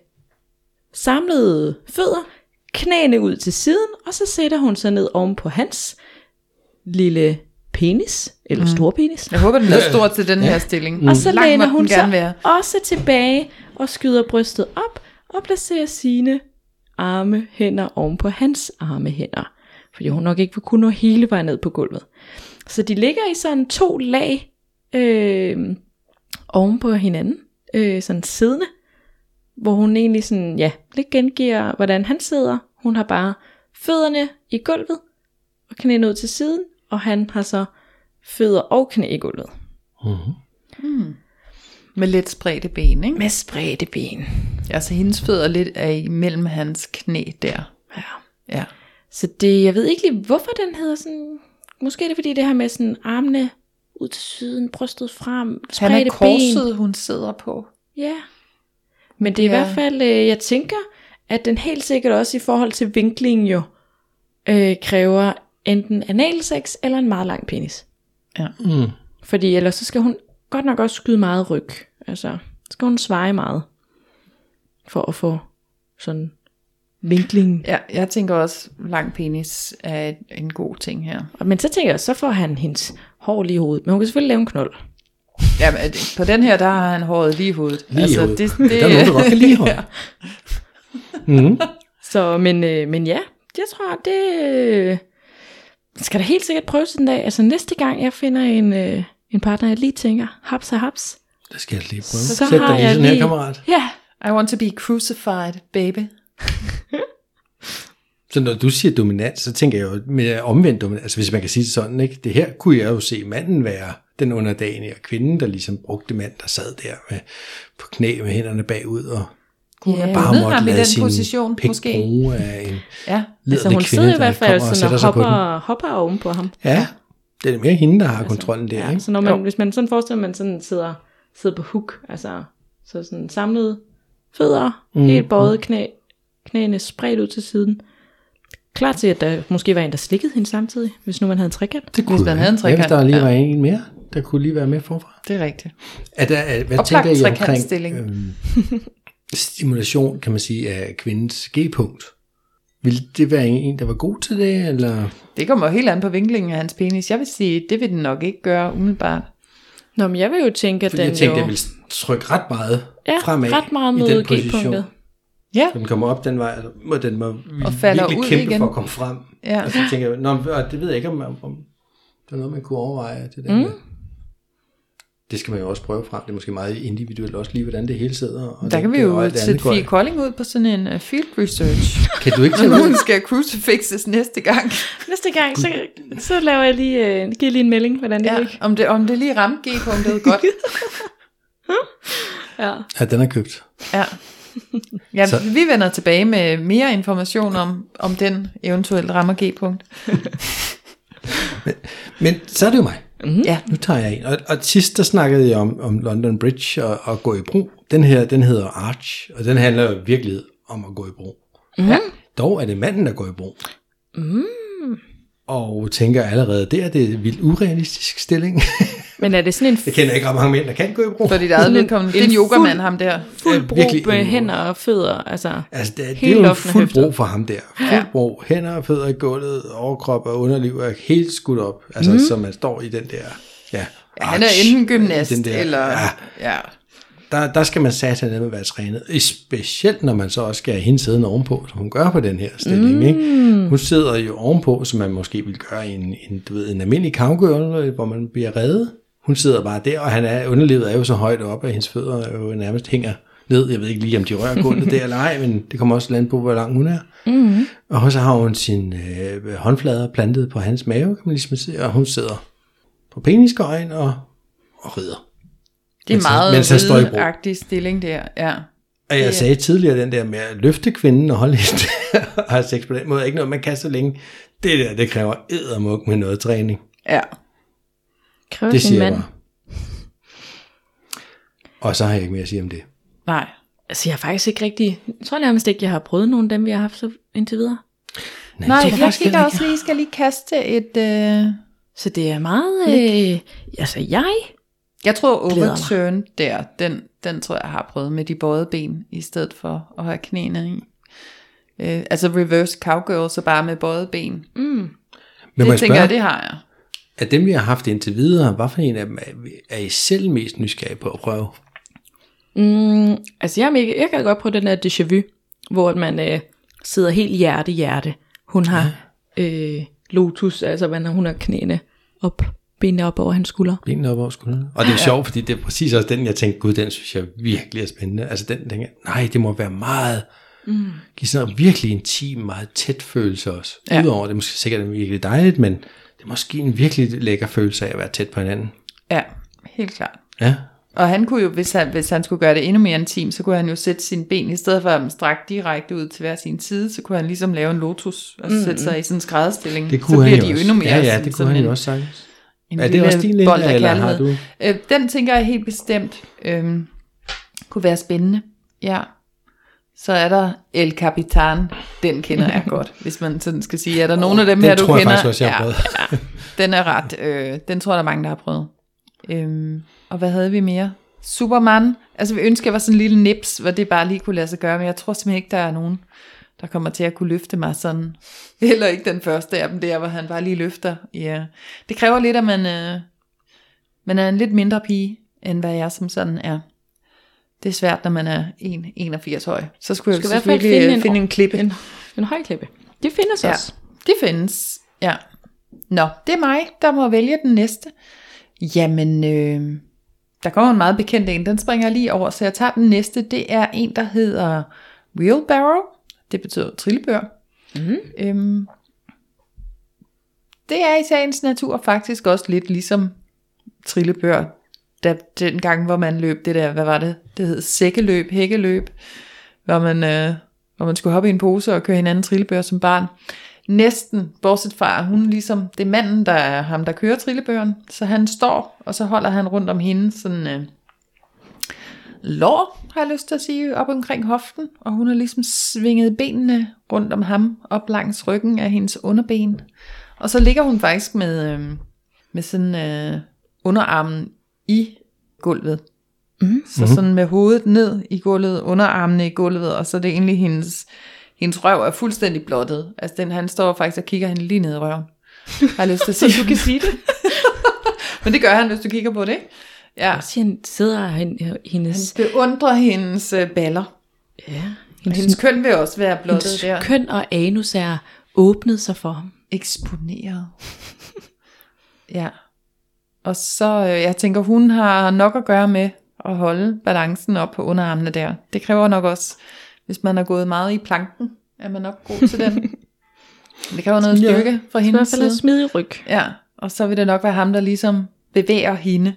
samlede fødder, knæene ud til siden, og så sætter hun sig ned oven på hans lille penis, eller mm. stor penis. Jeg håber, den er stor til den her stilling. Og så Lang må læner hun gerne sig være. også tilbage og skyder brystet op og placerer sine arme hænder oven på hans arme hænder. Fordi hun nok ikke vil kunne nå hele vejen ned på gulvet. Så de ligger i sådan to lag øh, oven på hinanden, øh, sådan siddende, hvor hun egentlig sådan, ja, lidt gengiver, hvordan han sidder. Hun har bare fødderne i gulvet, og knæene ud til siden, og han har så fødder og knæ i gulvet. Med lidt spredte ben, ikke? Med spredte ben. Altså hendes fødder lidt er imellem hans knæ der. Ja. Ja. Så det, jeg ved ikke lige, hvorfor den hedder sådan... Måske er det fordi det her med sådan armene ud til siden, brystet frem, Han spredte er ben. korset, hun sidder på. Ja. Men det er i Ja. hvert fald, øh, jeg tænker, at den helt sikkert også i forhold til vinklingen jo, øh, kræver enten analsex eller en meget lang penis. Ja. Mm. Fordi ellers så skal hun godt nok også skyde meget ryg. Altså, skal hun sveje meget. For at få sådan vinkling. ja, jeg tænker også, lang penis er en god ting her. Men så tænker jeg, så får han hendes hår lige i hovedet. Men hun kan selvfølgelig lave en knold. Ja, men det- på den her, der har han håret lige i hovedet. Lige i hovedet. Det, det, Der er nogen, der godt kan lide. Mm. Så, men, øh, men ja, jeg tror, det øh, skal da helt sikkert prøves en dag. Altså næste gang, jeg finder en, øh, en partner, jeg lige tænker, haps og haps. Det skal jeg lige prøve. Så Sæt har dig lige jeg sådan her, lige- kammerat. Ja, I want to be crucified, baby. Så når du siger dominant, så tænker jeg jo med omvendt dominant, altså hvis man kan sige det sådan, ikke? det her kunne jeg jo se manden være den underdanige, og kvinden, der ligesom brugte mand, der sad der med, på knæ med hænderne bagud, og Hun Ja. bare bundet måtte ham i den sin position, pik måske. bruge af en Ja, altså hun kvinde, sidder i der hvert fald og sådan og på den. hopper, hopper oven på ham. Ja, det er mere hende, der har kontrollen der, Ja, ikke? så når man, Jo. hvis man sådan forestiller, at man sådan sidder, sidder på hook, altså så sådan samlet fødder, mm. helt bøjet knæ, knæene spredt ud til siden. Klar til, at der måske var en, der slikkede hende samtidig, hvis nu man havde en trekant. Det kunne man være. havde en Hvad hvis trekant, der lige ja. var en mere, der kunne lige være med forfra? det er rigtigt. Er der, er, hvad Oplagt tænker I omkring øhm, stimulation, kan man sige, af kvindens G-punkt? Vil det være en, der var god til det, eller? Det kommer helt an på vinklingen af hans penis. Jeg vil sige, det vil den nok ikke gøre umiddelbart. Nå, men jeg vil jo tænke, at Fordi den jeg tænkte, jo... jeg ville trykke ret meget ja, fremad ret meget i den position. G-punktet. Ja, Så den kommer op den vej, og den må Og falder virkelig ud kæmpe igen. for at komme frem. Ja. Og så tænker jeg, Nå, det ved jeg ikke, om, om, om det er noget, man kunne overveje. Det, der mm. Det skal man jo også prøve frem. Det er måske meget individuelt også lige, hvordan det hele sidder. Og der det, kan vi og jo andet sætte Fie Kolding ud på sådan en uh, field research. Kan du ikke Så tage hun skal crucifixes næste gang. Næste gang, så, så laver jeg lige, øh, giver lige en melding, hvordan det Ja, gik. om det, om det lige ramte G-punktet godt. Ja. Ja, den er købt. Ja. Ja, Så- vi vender tilbage med mere information om, om den eventuelt rammer G-punkt. Men så er det jo mig. Mm-hmm. Ja, Nu tager jeg en. Og, og sidst der snakkede jeg om, om London Bridge og, og gå i bro. Den her, den hedder Arch, og den handler jo virkelig om at gå i bro. Mm-hmm. Ja. Dog er det manden, der går i bro. Mm. Og tænker allerede der, det er en vildt urealistisk stilling. Men er det sådan en jeg kender ikke ret mange mænd, der kan gå i bro. for dit eget vedkommende. Det er en en yogamand, ham der. fuld Ja, bro virkelig med hænder og fødder? Altså, Altså, det, det Helt er jo en fuld bro for ham der. Fuld bro, hænder og fødder i gulvet, overkrop og underliv er helt skudt op. Altså, mm. så man står i den der... Ja, Ja, han er enten gymnast, den der- eller... Ja, ja. der, der skal man satan ned med at være trænet. Specielt når man så også skal have hende siddende ovenpå, som hun gør på den her stilling. Mm. Ikke? Hun sidder jo ovenpå, som man måske vil gøre i en, en, du ved, en almindelig cowgirl, hvor man bliver reddet. Hun sidder bare der, og han er, underlivet er jo så højt op, at hendes fødder er jo nærmest hænger ned. Jeg ved ikke lige, om de rører gulvet der eller ej, men det kommer også land på, hvor lang hun er. Mm. Og så har hun sin øh, håndflader plantet på hans mave, kan man ligesom se, og hun sidder på penisgøjen og, og rider. Det er Mens meget mens agtig stilling der. Ja. Og jeg sagde tidligere, den der med at løfte kvinden og holde hende og have sex på den måde, er ikke noget, man kan så længe. Det der, det kræver eddermuk med noget træning. ja. Kræver Det sin siger jeg mand. bare. Og så har jeg ikke mere at sige om det. Nej. Altså, jeg har faktisk ikke rigtig... Jeg tror nærmest ikke, jeg har prøvet nogen af dem, vi har haft så indtil videre. Nej, det er jeg faktisk kigger også lige, skal lige kaste et... Øh... Så det er meget... Øh, altså, jeg... Jeg tror overturn der, den, den tror jeg har prøvet med de bøjede ben, i stedet for at have knæene i. Øh, altså reverse cowgirl, så bare med bøjede ben. Mm, Men det jeg tænker spørge, jeg, det har jeg. Af dem, vi har haft indtil videre, hvad for en af dem er, er I selv mest nysgerrige på at prøve? Mm, altså jeg, er mega, jeg kan godt prøve den der déjà vu, hvor man øh, sidder helt hjerte hjerte. Hun har øh, lotus, altså man, hun har knæene op, benene op over hans skulder. Benene op over skuldrene. Og det er sjovt, fordi det er præcis også den, jeg tænkte, gud, den synes jeg virkelig er spændende. Altså den, den nej, det må være meget, mm. give sådan en virkelig intim, meget tæt følelse også. Ja. Ja. Udover, det er måske sikkert virkelig dejligt, men det er måske en virkelig lækker følelse af at være tæt på hinanden. Ja, helt klart. Ja, Og han kunne jo, hvis han, hvis han skulle gøre det endnu mere intim, så kunne han jo sætte sine ben, i stedet for at strakt direkte ud til hver sin side, så kunne han ligesom lave en lotus, og mm. sætte sig i sådan en skrædderstilling. det så kunne bliver han de jo også. endnu mere ja, ja, det sådan kunne han en- jo også sagtens. en Er det også din af eller har kærlighed. Øh, den tænker jeg helt bestemt øhm, kunne være spændende. Ja. Så er der El Capitan. Den kender jeg godt, hvis man sådan skal sige. Er der nogen af dem den her, du tror jeg kender? faktisk også, jeg har prøvet. ja, den er ret. Øh, den tror jeg, der er mange, der har prøvet. Øhm, og hvad havde vi mere? Superman. Altså vi ønsker, at jeg var sådan en lille nips, hvor det bare lige kunne lade sig gøre, men jeg tror simpelthen ikke, der er nogen, der kommer til at kunne løfte mig sådan. Heller ikke den første af dem der, hvor han bare lige løfter. Ja. Det kræver lidt, at man, øh, man er en lidt mindre pige, end hvad jeg som sådan er. Det er svært, når man er 1,81 høj. Så skulle jeg skal jo i hvert fald selvfølgelig finde en- en, finde en klippe. En, en høj klippe. Det findes Ja. også. Det findes, ja. Nå, det er mig, der må vælge den næste. Jamen, øh, der kommer en meget bekendt en, den springer jeg lige over, så jeg tager den næste. Det er en, der hedder Wheelbarrow. Det betyder trillebør. Mm. Øhm, det er i sagens natur faktisk også lidt ligesom trillebør, da, den gang, hvor man løb det der, hvad var det? Det hed sækkeløb, hækkeløb, hvor man, øh, hvor man skulle hoppe i en pose og køre hinanden trillebør som barn. Næsten, bortset fra, hun ligesom, det er manden, der er ham, der kører trillebøren, så han står, og så holder han rundt om hende sådan øh, lår, har jeg lyst til at sige, op omkring hoften, og hun har ligesom svinget benene rundt om ham, op langs ryggen af hendes underben. Og så ligger hun faktisk med, øh, med sådan øh, underarmen i gulvet. Mm. Så sådan med hovedet ned i gulvet, underarmene i gulvet, og så er det egentlig hendes, hendes røv er fuldstændig blottet. Altså den, han står faktisk og kigger hende lige ned i røven. Har jeg lyst til at sige. Du kan sige det. Men det gør han, hvis du kigger på det, ikke? Ja. Og så han sidder hen- Han hendes, beundrer hendes øh, baller. ja, Og hendes køn vil også være blottet hendes der. køn og anus er åbnet sig for ham. Eksponeret. ja. Og så, øh, jeg tænker, hun har nok at gøre med at holde balancen op på underarmene der. Det kræver nok også, hvis man har gået meget i planken, er man nok god til den. Det kræver noget Ja. styrke I hvert hendes fald side. smidig ryg. Ja, og så vil det nok være ham, der ligesom bevæger hende,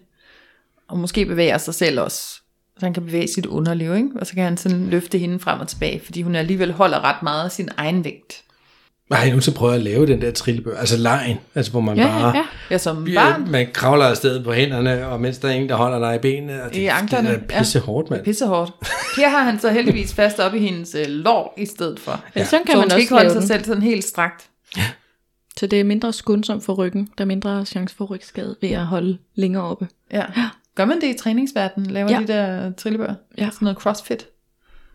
og måske bevæger sig selv også. Så han kan bevæge sit underliv, ikke? og så kan han sådan løfte hende frem og tilbage, fordi hun alligevel holder ret meget af sin egen vægt. Nej, nu så prøver jeg at lave den der trillebør, altså lejen, altså hvor man Ja, bare... ja, ja. Ja, som Ja, barn. man kravler afsted på hænderne, og mens der er en, der holder dig i benene, og det, I anklerne, det er pisse hårdt, mand. Pissehårdt. Her har han så heldigvis fast op i hendes øh, lår i stedet for. Ja. Sådan kan så man også ikke holde sig den. selv sådan helt strakt. Så det er mindre skundsomt for ryggen. Der er mindre chance for rygskade ved at holde længere oppe. Ja. Gør man det i træningsverdenen? Laver Ja. de der trillebør? Ja. Sådan noget crossfit?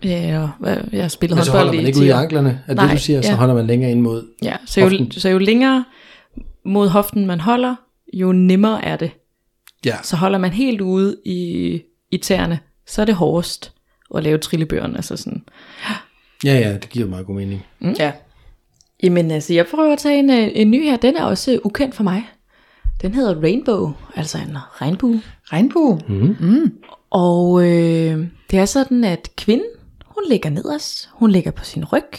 Ja, og hvad- jeg har spillet Men så holder håndbold man i ikke ud i 10 anklerne, er det Nej, det, du siger? Så ja. holder man længere ind mod... Ja, så jo, Hoften. så jo længere mod hoften man holder, jo nemmere er det. Ja, Så holder man helt ude i, i tæerne, så er det hårdest at lave trillebøren. Altså sådan. ja, ja, det giver meget god mening. Mm. Ja. Jamen altså, jeg prøver at tage en, øh, en ny her. Den er også øh, ukendt for mig. Den hedder Rainbow, altså en regnbue. Regnbue. Mm. Mm. Og øh, det er sådan, at kvinden, hun ligger nederst, hun ligger på sin ryg,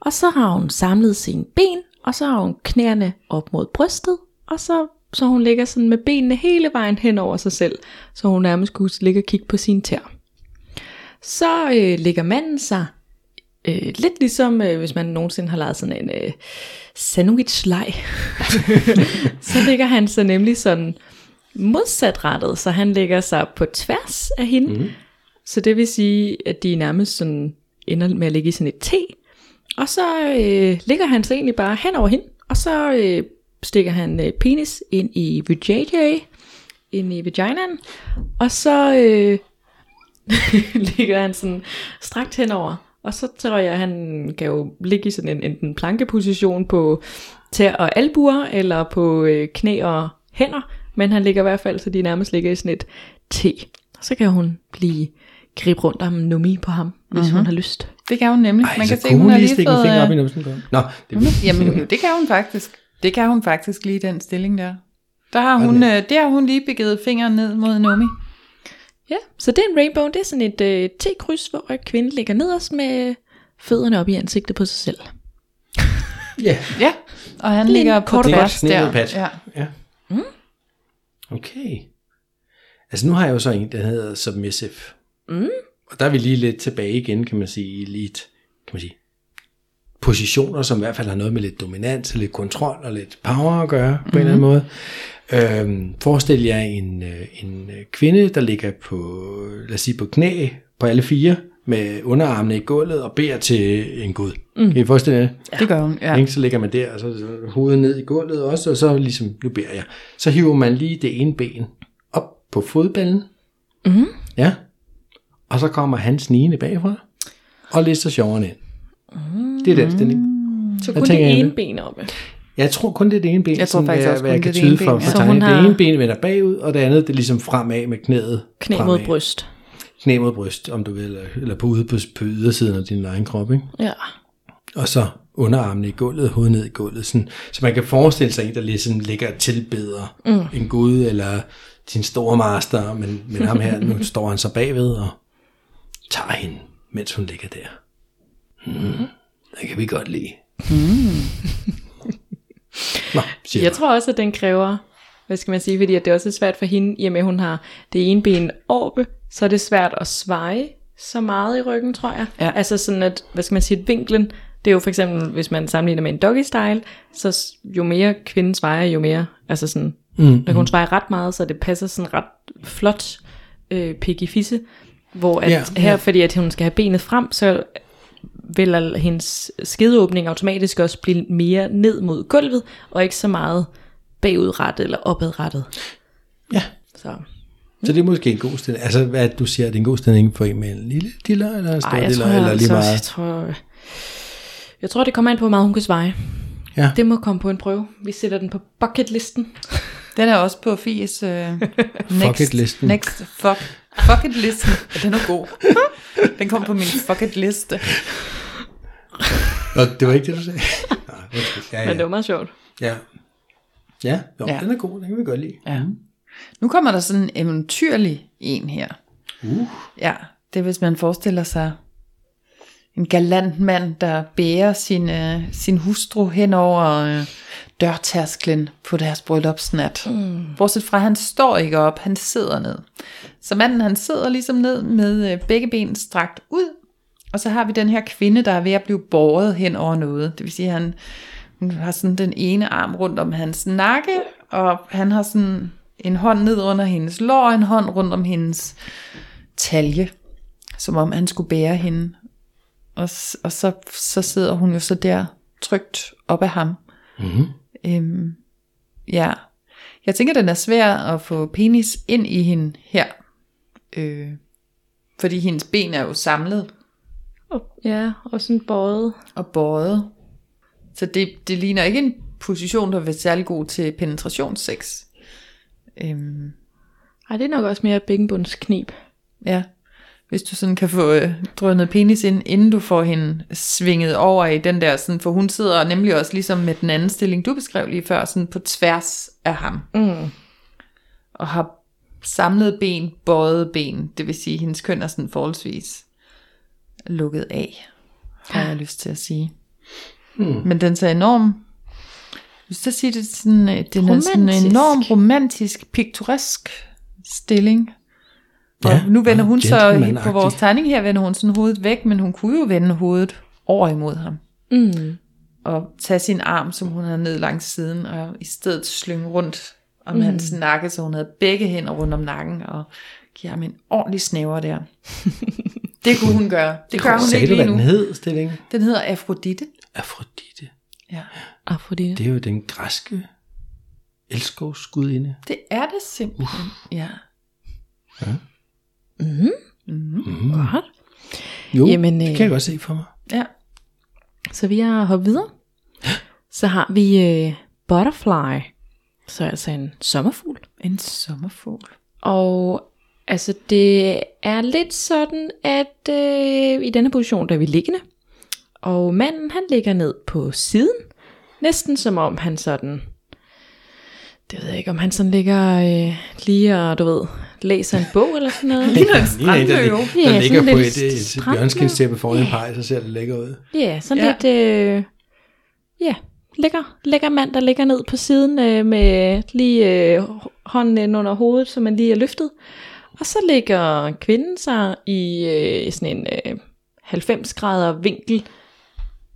og så har hun samlet sine ben, og så har hun knæerne op mod brystet, og så, så hun ligger sådan med benene hele vejen hen over sig selv, så hun nærmest kunne ligge og kigge på sine tær. Så øh, ligger manden sig øh, lidt ligesom, øh, hvis man nogensinde har lavet sådan en øh, sandwich-leg. så ligger han så nemlig sådan modsatrettet, så han ligger sig på tværs af hende. Mm. Så det vil sige, at de nærmest sådan ender med at ligge i sådan et T. Og så øh, ligger han så egentlig bare hen over hende, og så øh, stikker han øh, penis ind i VJJ, ind i vaginaen, og så øh, ligger han sådan strakt henover. Og så tror jeg, at han kan jo ligge i sådan en enten plankeposition på tær og albuer, eller på øh, knæ og hænder, men han ligger i hvert fald, så de nærmest ligger i sådan et T. Så kan hun blive gribe rundt om nummi på ham, hvis mm-hmm. hun har lyst. Det kan hun nemlig. Ej, Man så kan se, kunne hun har lige stikke fået... finger op i øh, numsen. på. Nå, det, Jamen, jo, det kan hun faktisk. Det kan hun faktisk lige den stilling der. Der har hun, Okay. øh, der har hun lige begivet fingeren ned mod Nomi. Ja, så det er en rainbow, det er sådan et øh, T-kryds, hvor kvinden ligger nederst med fødderne op i ansigtet på sig selv. ja, Ja, og han ligger på kort tværs der. pat. Ja. ja. Okay. Altså nu har jeg jo så en, der hedder Submissive. Mm. Og der er vi lige lidt tilbage igen, kan man sige, i lidt, kan man sige, positioner, som i hvert fald har noget med lidt dominans, lidt kontrol og lidt power at gøre, på mm. en eller anden måde. Øhm, forestil jer en, øh, en øh, kvinde, der ligger på, lad os sige, på knæ på alle fire, med underarmene i gulvet og beder til en gud. Mm. Kan I forestille jer det? Det gør hun, ja. Ja. Ikke? Så ligger man der, og så så hovedet ned i gulvet også, og så ligesom, nu beder jeg. Så hiver man lige det ene ben op på fodballen. Mm. Ja. Og så kommer han snigende bagfra, og lister sjoveren ind. Mm. Det er den stilling. Så kun det ene det? ben oppe. Jeg tror kun det er det ene ben, Jeg tror faktisk også hvad kun jeg kan det er det tyde ene for, ben, for. Så hun Det har- ene ben vender bagud, og det andet det er ligesom fremad med knæet. Knæ fremad. mod bryst. Knæ mod bryst, om du vil, eller, eller på ude på, på ydersiden af din egen krop, ikke? Ja. og så underarmene i gulvet, hovedet ned i gulvet. Sådan, så man kan forestille sig en, der ligesom ligger og tilbeder mm. en gud, eller sin store master, men, men ham her, nu står han så bagved og tager hende, mens hun ligger der. Mm. Det kan vi godt lide. Mm. Nå, siger Jeg tror også, at den kræver, hvad skal man sige, fordi at det også er svært for hende, i og med at hun har det ene ben oppe, så er det svært at sveje så meget i ryggen, tror jeg. Ja. Altså sådan at, hvad skal man sige, at vinklen, det er jo for eksempel, hvis man sammenligner med en doggy style, så jo mere kvinden svejer, jo mere, altså sådan, mm, når hun svejer ret meget, så det passer sådan ret flot øh, pik i fisse, hvor at Ja, ja, her, fordi at hun skal have benet frem, så vil al- hendes skedeåbning automatisk også blive mere ned mod gulvet, og ikke så meget bagudrettet eller opadrettet. Ja, Så så det er måske en god stilling. Altså, hvad det, du siger, er det en god stilling for en med en lille diller, eller en stor Ej, jeg diller, tror, eller lige altså, meget? jeg tror, jeg tror, det kommer an på, hvor meget hun kan sveje. Ja. Det må komme på en prøve. Vi sætter den på bucketlisten. Den er også på Fies uh, next, next fuck, fuck it listen. Ja, den er god. Den kom på min fuck it liste. Nå, det var ikke det, du sagde? Nej, undskyld. ja, ja. Men det var meget sjovt. Ja. Ja, jo, Ja. ja, den er god, den kan vi godt lide. Ja. Nu kommer der sådan en eventyrlig en her. Uh. Ja, det er hvis man forestiller sig en galant mand, der bærer sin, øh, sin hustru hen over øh, dørtærsklen på deres bryllupsnat. Mm. Bortset fra, at han står ikke op, han sidder ned. Så manden han sidder ligesom ned med øh, begge ben strakt ud, og så har vi den her kvinde, der er ved at blive båret hen over noget. Det vil sige, at han hun har sådan den ene arm rundt om hans nakke, og han har sådan en hånd ned under hendes lår, og en hånd rundt om hendes talje, som om han skulle bære hende. Og, og så, så sidder hun jo så der trygt op af ham. Mm-hmm. Øhm, ja, jeg tænker, den er svær at få penis ind i hende her. Øh, fordi hendes ben er jo samlet Ja, og sådan bøjet. og båret. Så det, det ligner ikke en position, der vil være særlig god til penetrationssex. Øhm, Ej, det er nok også mere bækkenbundsknib. ja. Hvis du sådan kan få øh, drønet penis ind, inden du får hende svinget over i den der, sådan, for hun sidder nemlig også ligesom med den anden stilling, du beskrev lige før, sådan på tværs af ham. Mm. Og har samlet ben, bøjet ben, det vil sige, at hendes køn er sådan forholdsvis lukket af, har jeg lyst til at sige. Hmm. Men den ser enorm, hvis jeg sige det, er sådan, øh, den er sådan en Romantisk. enorm romantisk, piktoresk stilling. Og Ja, nu vender hun så, på vores tegning her, vender hun sådan hovedet væk, men hun kunne jo vende hovedet over imod ham. Mm. Og tage sin arm, som hun havde ned langs siden, og i stedet slynge rundt om mm. hans nakke, så hun havde begge hænder rundt om nakken, og give ham en ordentlig snæver der. det kunne hun gøre. Det gør hun ikke lige den nu. hed, stilling? Den hedder Afrodite. Afrodite. Ja. Afrodite. Det er jo den græske elskovsgudinde. Det er det simpelthen. Ja. Godt. Jo, Jamen, det øh, kan jeg godt se for mig. ja. Så vi har hoppet videre. Så har vi øh, Butterfly. Så altså en sommerfugl. En sommerfugl. Og altså det er lidt sådan, at øh, i denne position der er vi liggende. Og manden han ligger ned på siden. Næsten som om han sådan... Det ved jeg ikke, om han sådan ligger øh, lige og du ved, læser en bog eller sådan noget. Ligner en en, der, der Ja, ligger på lidt et, et strandløve. bjørnskindstæppe foran en pej, så ser det lækker ud. Ja, sådan Ja. ja. lidt, øh, ja, lækker, lækker mand, der ligger ned på siden øh, med lige øh, hånden under hovedet, så man lige er løftet. Og så ligger kvinden sig i øh, sådan en øh, 90 grader vinkel,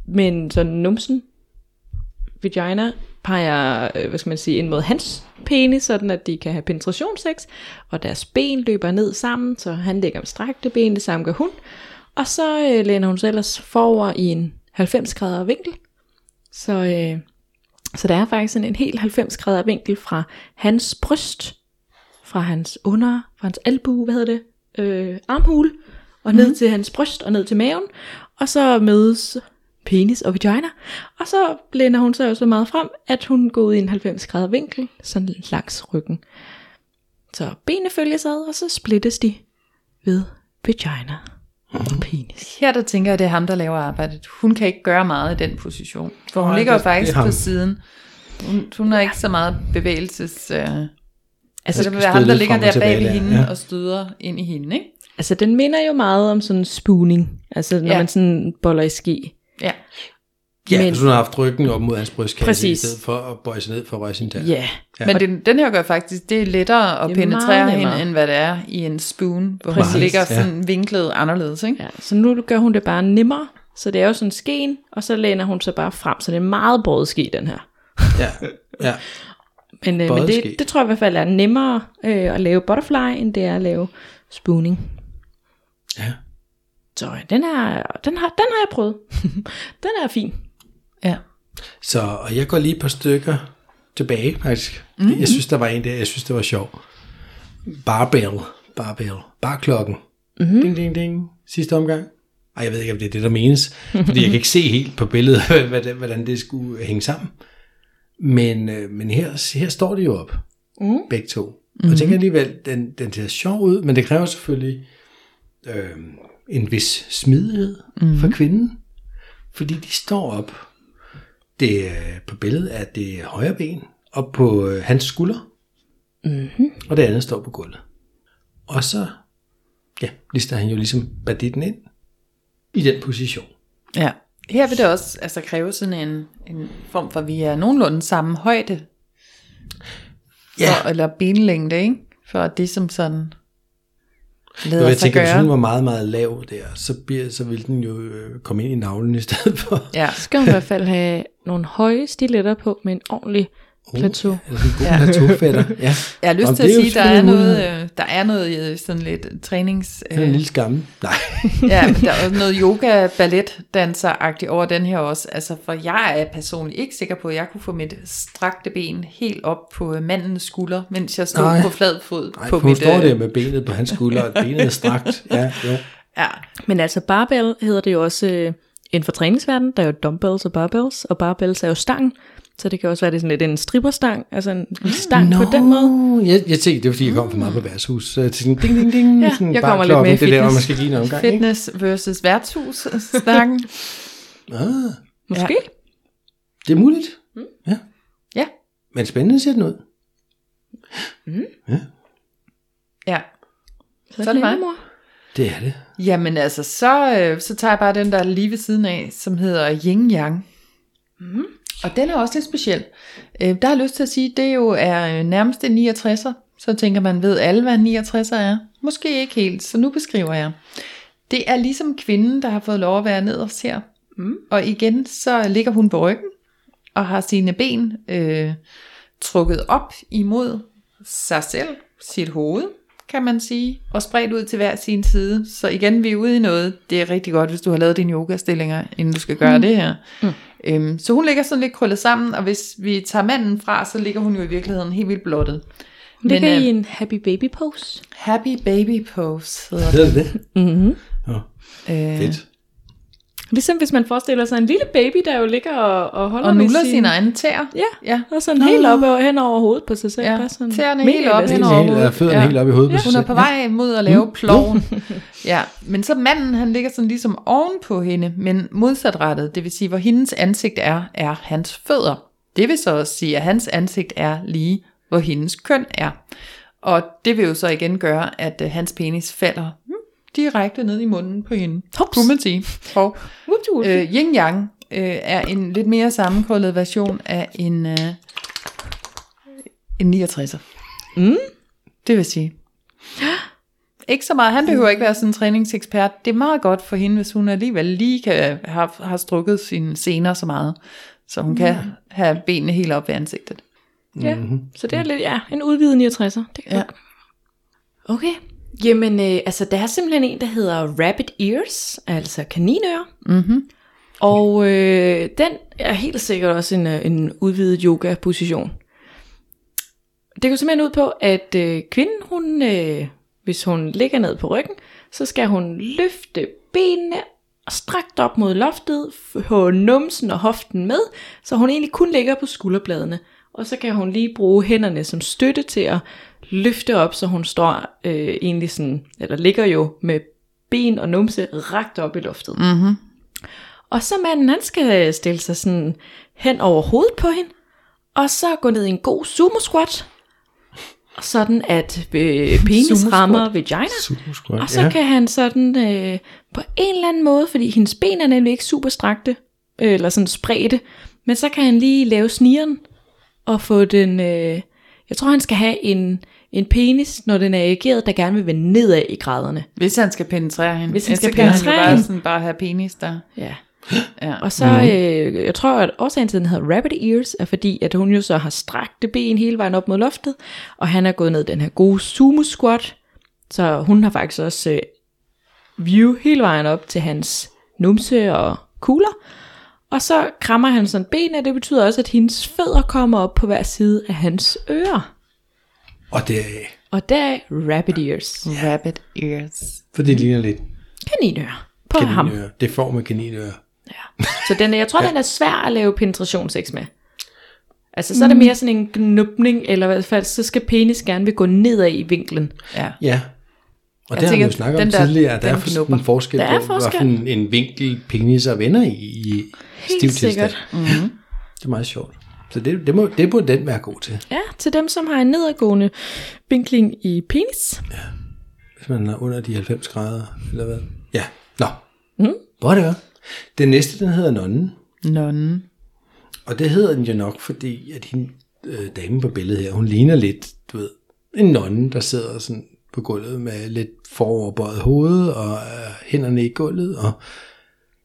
men sådan numsen vagina peger, øh, hvad skal man sige, ind mod hans penis, sådan at de kan have penetrationssex, og deres ben løber ned sammen, så han ligger med strakte ben, det samme gør hun. Og så øh, læner hun sig ellers forover i en 90 grader vinkel. Så, øh, så der er faktisk sådan en helt 90 grader vinkel fra hans bryst, fra hans under, fra hans albu, hvad hedder det, øh, armhule, og ned mm. til hans bryst og ned til maven. Og så mødes penis og vagina. Og så læner hun sig jo så meget frem, at hun går ud i en 90 grader vinkel, sådan langs ryggen. Så benene følges ad, og så splittes de ved vagina og penis. Her der tænker jeg, at det er ham, der laver arbejdet. Hun kan ikke gøre meget i den position. For hun Nej, ligger jo faktisk på siden. Hun, hun har ikke så meget bevægelses... Øh, Altså, så det vil være ham, der ligger der bag ved hende ja. og støder ind i hende, ikke? altså den minder jo meget om sådan spooning, altså når ja. man sådan boller i ski. Ja. Ja, Men- hvis hun har haft ryggen op mod hans brystkasse, i Præcis. stedet for at bøje sig ned for at røre sin tand. Ja, Ja. Men den, den her gør faktisk, det er lettere at Det er penetrere hende, end hvad det er i en spoon, hvor Præcis, hun ligger ja. sådan vinklet anderledes, ikke? ja. Så nu gør hun det bare nemmere, så det er jo sådan skeen, og så læner hun sig bare frem, så det er meget båret ski, den her. Ja, ja. Men, øh, Bøjet men det, det tror jeg i hvert fald er nemmere øh, at lave butterfly, end det er at lave spooning. ja. Så den, er, den, har, den har jeg prøvet. den er fin. Ja. Så og jeg går lige et par stykker tilbage, faktisk. Mm. Jeg synes, der var en der, jeg synes, det var sjov. Barbell. Barbell. Barklokken. Mm-hmm. Ding, ding, ding. Sidste omgang. Ej, jeg ved ikke, om det er det, der menes. Fordi jeg kan ikke se helt på billedet, hvordan, det skulle hænge sammen. Men, øh, men her, her står de jo op. Mm. Begge to. Og jeg tænker alligevel, den, den ser sjov ud, men det kræver selvfølgelig øh, en vis smidighed mm. for kvinden. Fordi de står op. Det er på billedet, at det er højre ben op på øh, hans skulder. Mm-hmm. Og det andet står på gulvet. Og så, ja, lister han jo ligesom banditten ind i den position. ja. Her vil det også altså, kræve sådan en, en form for, at vi er nogenlunde samme højde. Ja. For, eller benlængde, ikke? For at det som sådan Nu, lader jeg tænker, hvis hun var meget, meget lav der, så, bliver, så ville den jo øh, komme ind i navlen i stedet for. Ja. Så skal hun i hvert fald have nogle høje stiletter på med en ordentlig plateau. Eller sådan en god ja. plateaufætter. Ja. Jeg har lyst Om til at det er jo sige, at der er noget, øh, der er noget øh, sådan lidt trænings... Er en lille skamme. Nej. ja, men der er også noget yoga ballet danser over den her også. Altså, for jeg er personligt ikke sikker på, at jeg kunne få mit strakte ben helt op på øh, mandens skulder, mens jeg stod Nej. på flad fod. Nej, på hun mit, står øh, der med benet på hans skulder, og benet er strakt. Ja, jo. Ja, Men altså barbell hedder det jo også øh, inden for træningsverdenen, der er jo dumbbells og barbells, og barbells er jo stangen, så det kan også være det er sådan lidt en stripperstang, altså en stang på den måde. Jeg, jeg tænkte, det var fordi, jeg kom for meget på værtshus. Så jeg tænkte, ding, ding, ding. Ja, sådan jeg bare kommer lidt med Det er der, fitness. man skal give en omgang. Ikke? fitness versus værtshus snakken. Ah, Måske. Ja. det er muligt. Ja. Ja, Men spændende ser den ud. ja. Så, Så er det mig. mor. Det er det. Jamen altså, så, øh, så tager jeg bare den der lige ved siden af, som hedder Yin Yang. Mm. Og den er også lidt speciel. Øh, der har jeg lyst til at sige, det jo er øh, nærmest en 69'er. Så tænker man, ved alle, hvad en 69'er er? Måske ikke helt, så nu beskriver jeg. Det er ligesom kvinden, der har fået lov at være nederst her. Mm. Og igen, så ligger hun på ryggen, og har sine ben øh, trukket op imod sig selv, sit hoved, kan man sige, og spredt ud til hver sin side. Så igen, vi er ude i noget. Det er rigtig godt, hvis du har lavet dine yogastillinger, inden du skal gøre mm. det her. Mm. Øhm, så hun ligger sådan lidt krøllet sammen, og hvis vi tager manden fra, så ligger hun jo i virkeligheden helt vildt blottet. Hun ligger øh, i en happy baby pose. Happy baby pose hedder det. Hedder det? Mm-hmm. Ja, Øh, fedt. Ligesom hvis man forestiller sig en lille baby, der jo ligger og, og holder Og nuller sin... sine egne tæer. Ja, Ja. og sådan helt op over, hen over hovedet på sig selv. Ja, Bare sådan tæerne helt op hen over hovedet. fødderne Ja. helt op i hovedet på sig Hun er på vej mod at lave ploven. ja, men så manden, han ligger sådan ligesom oven på hende, men modsatrettet, det vil sige, hvor hendes ansigt er, er hans fødder. Det vil så også sige, at hans ansigt er lige, hvor hendes køn er. Og det vil jo så igen gøre, at uh, hans penis falder hmm, direkte ned i munden på hende. Hops. Kunne man sige. Og, øh, yin yang øh, er en lidt mere sammenkrøllet version af en, øh, en 69'er. Mm. Det vil sige. Ikke så meget. Han behøver ikke være sådan en træningsekspert. Det er meget godt for hende, hvis hun alligevel lige kan have, har strukket sine sener så meget, så hun kan have benene helt op ved ansigtet. Ja, så det er lidt, ja, en udvidet 69'er. Det kan ja. Okay. Jamen, øh, altså, der er simpelthen en, der hedder Rabbit Ears, altså kaninører. Mm-hmm. Og øh, den er helt sikkert også en, øh, en udvidet yoga-position. Det går simpelthen ud på, at øh, kvinden, hun, øh, hvis hun ligger ned på ryggen, så skal hun løfte benene strakt op mod loftet, få numsen og hoften med, så hun egentlig kun ligger på skulderbladene. Og så kan hun lige bruge hænderne som støtte til at løfte op, så hun står øh, egentlig sådan, eller ligger jo med ben og numse rakt op i luftet. Mm-hmm. Og så manden, han skal stille sig sådan hen over hovedet på hende, og så gå ned i en god sumo squat, sådan at øh, penis rammer vagina. Super squat, Og så ja. kan han sådan øh, på en eller anden måde, fordi hendes ben er nemlig ikke super strakte, øh, eller sådan spredte, men så kan han lige lave sniren og få den, øh, jeg tror han skal have en, en penis, når den er erigeret, der gerne vil vende nedad i graderne. Hvis han skal penetrere hende. Hvis han skal så kan han jo penetrere bare, hende. sådan, bare have penis der. Ja. Ja. Og så, mm. øh, jeg tror, at årsagen til, at den hedder Rabbit Ears, er fordi, at hun jo så har strakte ben hele vejen op mod loftet, og han er gået ned den her gode sumo squat, så hun har faktisk også øh, view hele vejen op til hans numse og kugler, og så krammer han sådan benene, og det betyder også, at hendes fødder kommer op på hver side af hans ører. Og det er, Og der er Rabbit Ears. Rabbit ears. for det ligner lidt Kaninører. På ham. kaninører. Det får med kaninører. Ja. Så den er, jeg tror, ja. den er svær at lave penetrationssex med. Altså, så er det mere sådan en gnubning, eller i hvert fald, så skal penis gerne vil gå nedad i vinklen. Ja. Ja. Og Jeg det har vi jo snakket om den der- tidligere, at der er knupper. en forskel Der er på, forskel. hvilken en vinkel penis og venner i, i stiv tilstand. sikkert. Mm-hmm. Det er meget sjovt. Så det, det, må, det må den være god til, Ja, til dem, som har en nedadgående vinkling i penis. hvis man er under de 90 grader, eller hvad? Ja, nå. Mm. Whatever. Den næste, den hedder nonnen. Nonnen. Og det hedder den jo nok, fordi at hende øh, dame på billedet her, hun ligner lidt, du ved, en nonne, der sidder sådan på gulvet med lidt foroverbøjet hoved og øh, hænderne i gulvet, og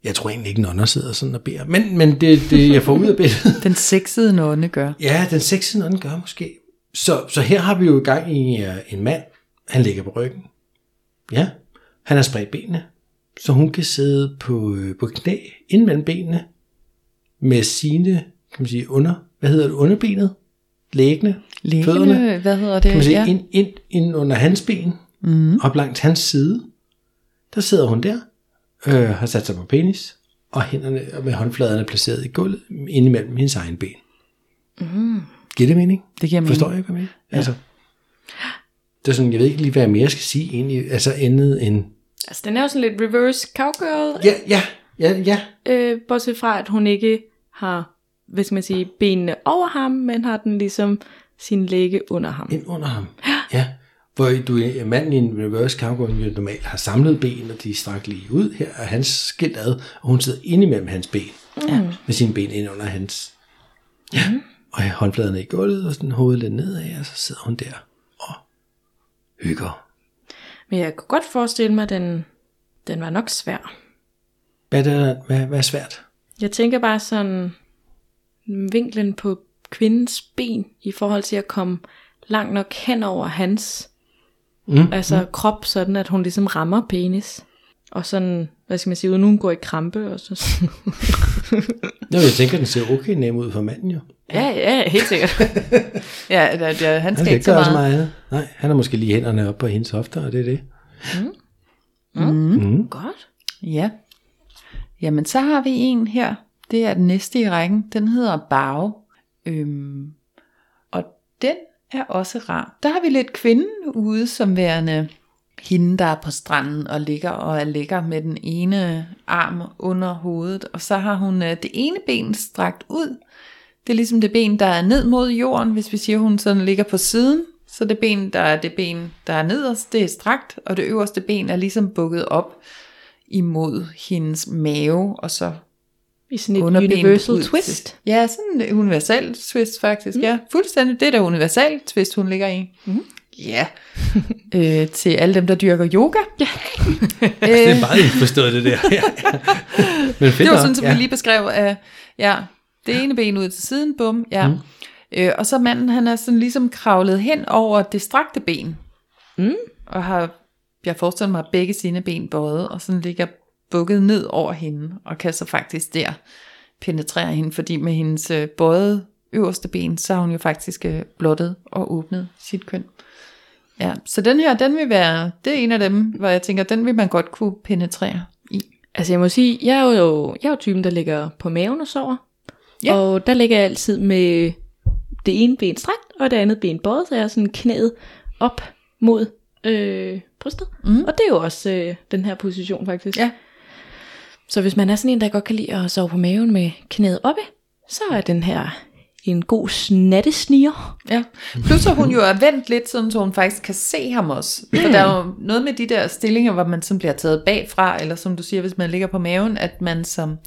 jeg tror egentlig ikke, nonner sidder sådan og beder. Men, men det, det, jeg får ud af billedet. Den sexede nonne gør. Ja, den sexede nonne gør måske. Så, så her har vi jo i gang i en mand. Han ligger på ryggen. Ja, han har spredt benene, så hun kan sidde på, øh, på knæ ind mellem benene med sine, kan man sige, under, hvad hedder det, underbenet, læggene, fødderne, Lægene, hvad hedder det? kan man sige, ja. ind, ind, ind under hans ben, Mm. op langs hans side. Der sidder hun der, øh, har sat sig på penis, og hænderne med håndfladerne placeret i gulvet, inde imellem hendes egen ben. Mm. Giver det mening? Det giver mening. Forstår jeg, hvad jeg mener? Altså, det er sådan, jeg ved ikke lige, hvad jeg mere skal sige egentlig, altså andet end, Altså, den er jo sådan lidt reverse cowgirl, ja, ja, ja, ja, øh, bortset fra, at hun ikke har, hvad skal man sige, benene over ham, men har den ligesom sin læge under ham. ind under ham. Ja, hvor du er manden i en reverse cowgirl jo normalt har samlet ben, og de er strakt lige ud. Her er hans skilt ad, og hun sidder inde imellem hans ben, Ja. med sine ben ind under hans. Ja, og har håndfladerne i gulvet, og sådan hovedet lidt nedad, og så sidder hun der og hygger. Men jeg kunne godt forestille mig, at den, den var nok svær. Hvad er, der, hvad, hvad er svært? Jeg tænker bare sådan vinklen på kvindens ben i forhold til at komme langt nok hen over hans Mm. altså mm. krop, sådan at hun ligesom rammer penis. Og sådan, hvad skal man sige, uden hun går i krampe. Og så sådan. Jo, jeg tænker, den ser okay nem ud for manden jo. ja, ja, helt sikkert. Ja, da, da, han Han skal skal ikke så meget. meget. Nej, han har måske lige hænderne op på hendes hofter, og det er det. Mm. Mm. Godt. Ja. Jamen, så har vi en her. Det er den næste i rækken. Den hedder Bag. Øhm, og den er også rar. Der har vi lidt kvinden ude som værende hende, der er på stranden og ligger og er lækker med den ene arm under hovedet. Og så har hun øh, det ene ben strakt ud. Det er ligesom det ben, der er ned mod jorden, hvis vi siger, hun sådan ligger på siden. Så det ben, der er det ben, der er nederst, det er strakt, og det øverste ben er ligesom bukket op imod hendes mave, og så i sådan et underbenet universal twist. Til. Ja, sådan en universal twist faktisk. Mm. Ja, fuldstændig. Det er der universal twist, hun ligger i. Mm. Ja. øh, til alle dem, der dyrker yoga. Ja. Det er meget indforstået, det der. Ja. Men fedt Det var sådan, som ja. vi lige beskrev. Af, ja, det ene ben ud til siden, bum. Ja. Mm. Øh, og så manden, han er sådan ligesom kravlet hen over det strakte ben. Mm. Og har, jeg forestiller mig, begge sine ben bøjet, og sådan ligger bukket ned over hende, og kan så faktisk der penetrere hende, fordi med hendes øh, bøjet øverste ben, så har hun jo faktisk øh, blottet og åbnet sit køn. Ja, så den her, den vil være, det er en af dem, hvor jeg tænker, den vil man godt kunne penetrere i. Altså jeg må sige, jeg er jo, jeg er jo typen, der ligger på maven og sover. Ja. Og der ligger jeg altid med det ene ben strakt, og det andet ben bøjet, så jeg er sådan knæet op mod øh, brystet. Mm. Og det er jo også øh, den her position faktisk. Ja. Så hvis man er sådan en, der godt kan lide at sove på maven med knæet oppe, så er den her en god snattesniger. Ja, plus at hun jo er vendt lidt, sådan, så hun faktisk kan se ham også. For der er jo noget med de der stillinger, hvor man sådan bliver taget bagfra, eller som du siger, hvis man ligger på maven, at man som,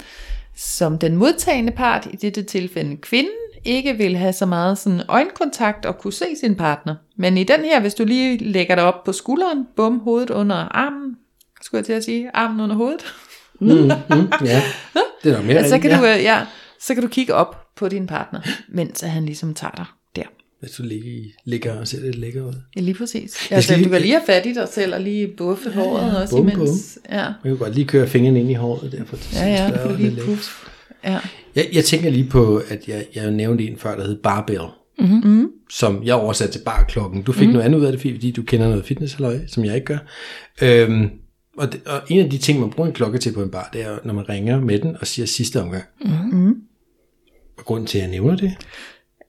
som den modtagende part, i dette tilfælde kvinden, ikke vil have så meget sådan øjenkontakt og kunne se sin partner. Men i den her, hvis du lige lægger dig op på skulderen, bum, hovedet under armen, skulle jeg til at sige, armen under hovedet, Mm, mm, ja, det er nok mere ja, så, kan ja. du, øh, ja, så kan du kigge op på din partner, mens at han ligesom tager dig der. Hvis du ligger, ligger og ser lidt lækker ud. Ja, lige præcis. Jeg Ja, skal så lige- du kan lige have fat i dig selv og lige buffe håret også Bum, imens. Ja, Man kan godt lige køre fingrene ind i håret der. For det ja, ja, du lige puff. Ja. Jeg, jeg tænker lige på, at jeg, jeg nævnte en før, der hed Barbell. Mm-hmm. Som jeg oversatte til barklokken. Du fik mm. noget andet ud af det, fordi du kender noget fitness som jeg ikke gør. Øhm, og, det, og en af de ting, man bruger en klokke til på en bar, det er, når man ringer med den og siger sidste omgang. Mm-hmm. Og grunden til, at jeg nævner det,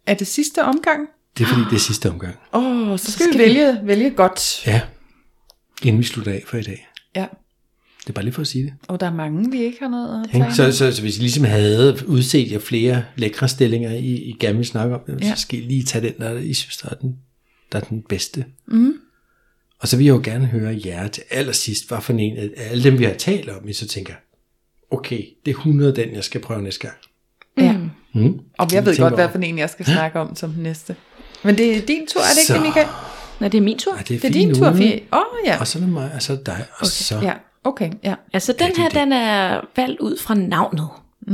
Er det sidste omgang? det er fordi, det er sidste omgang. Åh, oh, så skal, skal vi vælge, vælge godt. Ja, inden vi slutter af for i dag. Ja. Det er bare lige for at sige det. Og der er mange, vi ikke har noget at tage. Så, så, så hvis I ligesom havde udset jer flere lækre stillinger, I, I gerne vil snakke om, Ja. så skal I lige tage den, der I synes, der er den, der er den bedste. Mm. Og så vil jeg jo gerne høre jer til allersidst, hvad for en af alle dem, vi har talt om, I så tænker, okay, det er 100 den, jeg skal prøve næste gang. Ja. Mm. Og jeg ved tænker godt, hvad for en, jeg skal snakke om som den næste. Men det er din tur, er det ikke Så. det, Michael? Nej, det er min tur. Ej, det er, Det er fint din tur. Fie. Åh, oh, ja. Og så er det mig, og så er dig, og så... Ja, okay, ja. Altså den her, er det. den er valgt ud fra navnet. Mm.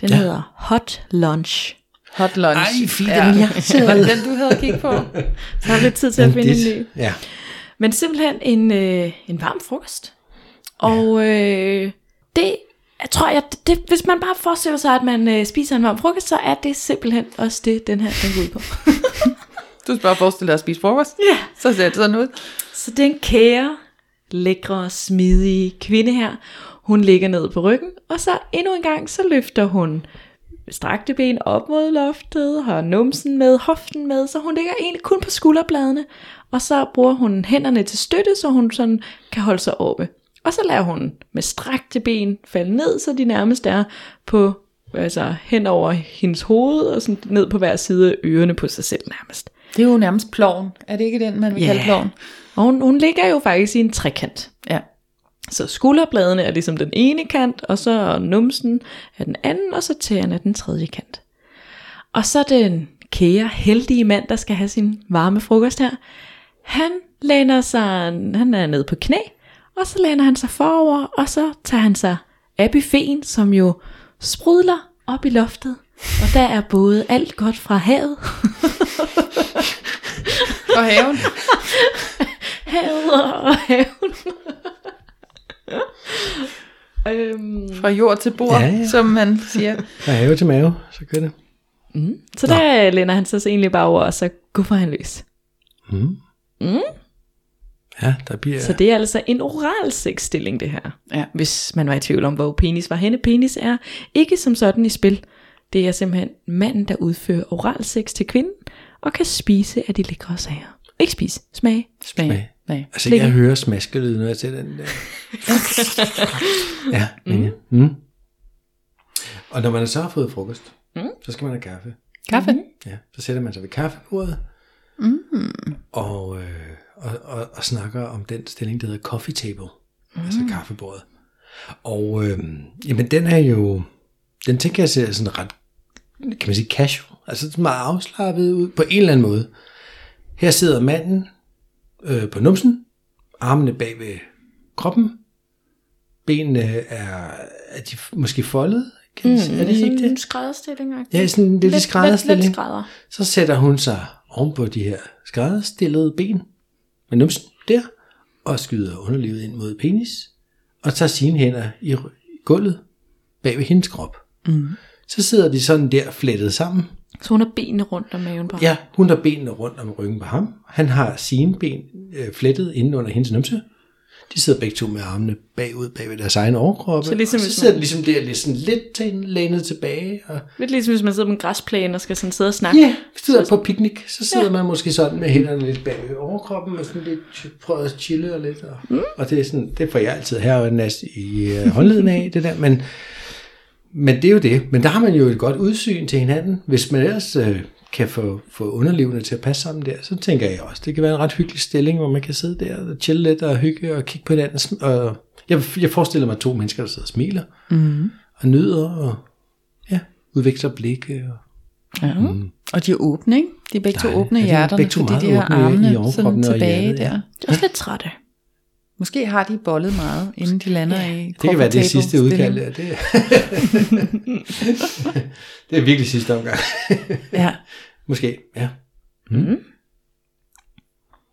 Den Ja. ja. hedder Hot Lunch. Hot lunch. Ej, Fie, ja. den er irriteret. Var det den, du havde kigget på? Så har vi lidt tid til at finde en ny. Ja, Men simpelthen en, øh, en varm frokost. Og øh, det jeg tror jeg, det, hvis man bare forestiller sig, at man øh, spiser en varm frokost, så er det simpelthen også det, den her den går ud på. Du skal bare forestille dig at spise frokost. Ja. Så ser det sådan ud. Så den kære, lækre, smidige kvinde her, hun ligger ned på ryggen, og så endnu en gang, så løfter hun strakte ben op mod loftet, har numsen med, hoften med, så hun ligger egentlig kun på skulderbladene, og så bruger hun hænderne til støtte, så hun sådan kan holde sig oppe. Og så lader hun med strakte ben falde ned, så de nærmest er på, altså hen over hendes hoved, og sådan ned på hver side af ørerne på sig selv nærmest. Det er jo nærmest ploven. Er det ikke den, man vil Ja. kalde ploven? Og hun, hun ligger jo faktisk i en trekant. Ja. Så skulderbladene er ligesom den ene kant, og så numsen er den anden, og så tæerne er den tredje kant. Og så den kære, heldige mand, der skal have sin varme frokost her, han læner sig, han er nede på knæ, og så læner han sig forover, og så tager han sig af buffeten, som jo sprudler op i loftet. Og der er både alt godt fra havet, Og haven. havet og haven. øhm, Fra jord til bord, Ja, ja, som man siger. fra have til mave, så kører det. så der læner han sig så egentlig bare over, og så guffer han løs. Mm. Mm. Ja, der bliver... Så det er altså en oral sexstilling, det her. Ja. Hvis man var i tvivl om, hvor penis var henne. Penis er ikke som sådan i spil. Det er simpelthen manden, der udfører oral sex til kvinden, og kan spise af de lækre sager. Ikke spise, smage. Smag. Smag. Smag. Altså, jeg hører smaskelyd, når jeg ser den der. ja, mm. Mm. Og når man så har fået frokost, mm. så skal man have kaffe. Kaffe? Mm. Ja, så sætter man sig ved kaffebordet mm. og, øh, og, og, og snakker om den stilling, der hedder coffee table, mm. altså kaffebordet. Og øh, jamen, den er jo, den tænker jeg ser sådan ret, kan man sige casual, altså meget afslappet ud på en eller anden måde. Her sidder manden øh, på numsen, armene bag ved kroppen, benene er, er de måske foldet, kan mm, sige. er det ikke det? en skrædderstilling. Ja, sådan en lille lidt, lidt skrædderstilling. skrædder. Så sætter hun sig oven på de her skrædderstillede ben med numsen der, og skyder underlivet ind mod penis, og tager sine hænder i gulvet bag ved hendes krop. Mm. Så sidder de sådan der flettet sammen. Så hun har benene rundt om maven på ham. Ja, hun har benene rundt om ryggen på ham. Han har sine ben øh, flettet inde under hendes numse. De sidder begge to med armene bagud bag ved deres egen overkrop. Så ligesom så sidder de ligesom der lidt, sådan lidt til- lænet tilbage. Og Lidt ligesom hvis man sidder på en græsplæne og skal sådan sidde og snakke. Ja, hvis du er på picnic, så sidder ja. man måske sådan med hænderne lidt bag overkroppen, og sådan lidt prøver at chille og lidt. Og, mm. og det, er sådan, det får jeg altid her og næst i øh, håndleden af, det der. Men, men det er jo det. Men der har man jo et godt udsyn til hinanden. Hvis man ellers øh, kan få, få underlivene til at passe sammen der, så tænker jeg også, det kan være en ret hyggelig stilling, hvor man kan sidde der og chille lidt og hygge og kigge på hinanden. Og jeg, jeg forestiller mig to mennesker, der sidder og smiler mm. og nyder og ja, udveksler blikke og Ja. Mm. Og de er åbne, ikke? De er begge to Nej, åbne i de er hjerterne, begge to fordi de har i armene sådan tilbage hjertet, ja. der. Det er også lidt trætte. Måske har de bollet meget, inden de lander i Det kan være det sidste udkald. Ja, det, det er virkelig sidste omgang. Ja. Måske, ja.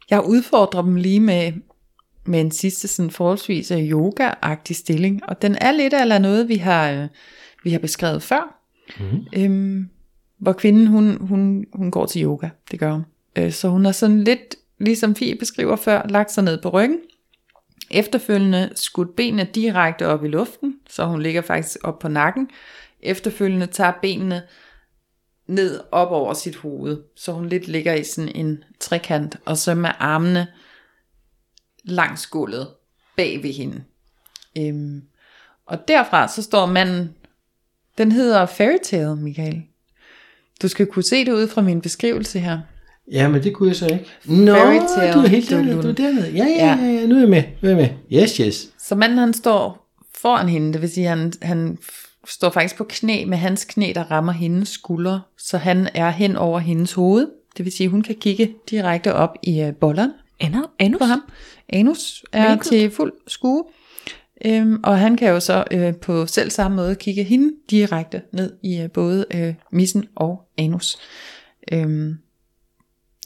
Jeg udfordrer dem lige med, med en sidste sådan forholdsvis øh, yoga-agtig stilling, og den er lidt eller noget, vi har, øh, vi har beskrevet før, mm. øhm, hvor kvinden, hun, hun, hun går til yoga, det gør hun. Øh, så hun har sådan lidt, ligesom Fie beskriver før, lagt sig ned på ryggen, efterfølgende skudt benene direkte op i luften, så hun ligger faktisk op på nakken, efterfølgende tager benene ned op over sit hoved, så hun lidt ligger i sådan en trekant, og så med armene langs gulvet bag ved hende. Øhm, og derfra så står manden, den hedder Fairytale, Michael. Du skal kunne se det ud fra min beskrivelse her. Ja, men det kunne jeg så ikke. Nå, Fairy tale, du er helt du er dernede, du er dernede. Ja, ja, ja, ja, nu er jeg med. Nu er jeg med. Yes, yes. Så manden han står foran hende, det vil sige, han, han står faktisk på knæ med hans knæ, der rammer hendes skuldre, så han er hen over hendes hoved. Det vil sige, hun kan kigge direkte op i uh, bolleren Ender, anus. på ham. Anus er Vinket. til fuld skue. Øhm, og han kan jo så øh, på selv samme måde kigge hende direkte ned i øh, både øh, missen og anus. Øhm,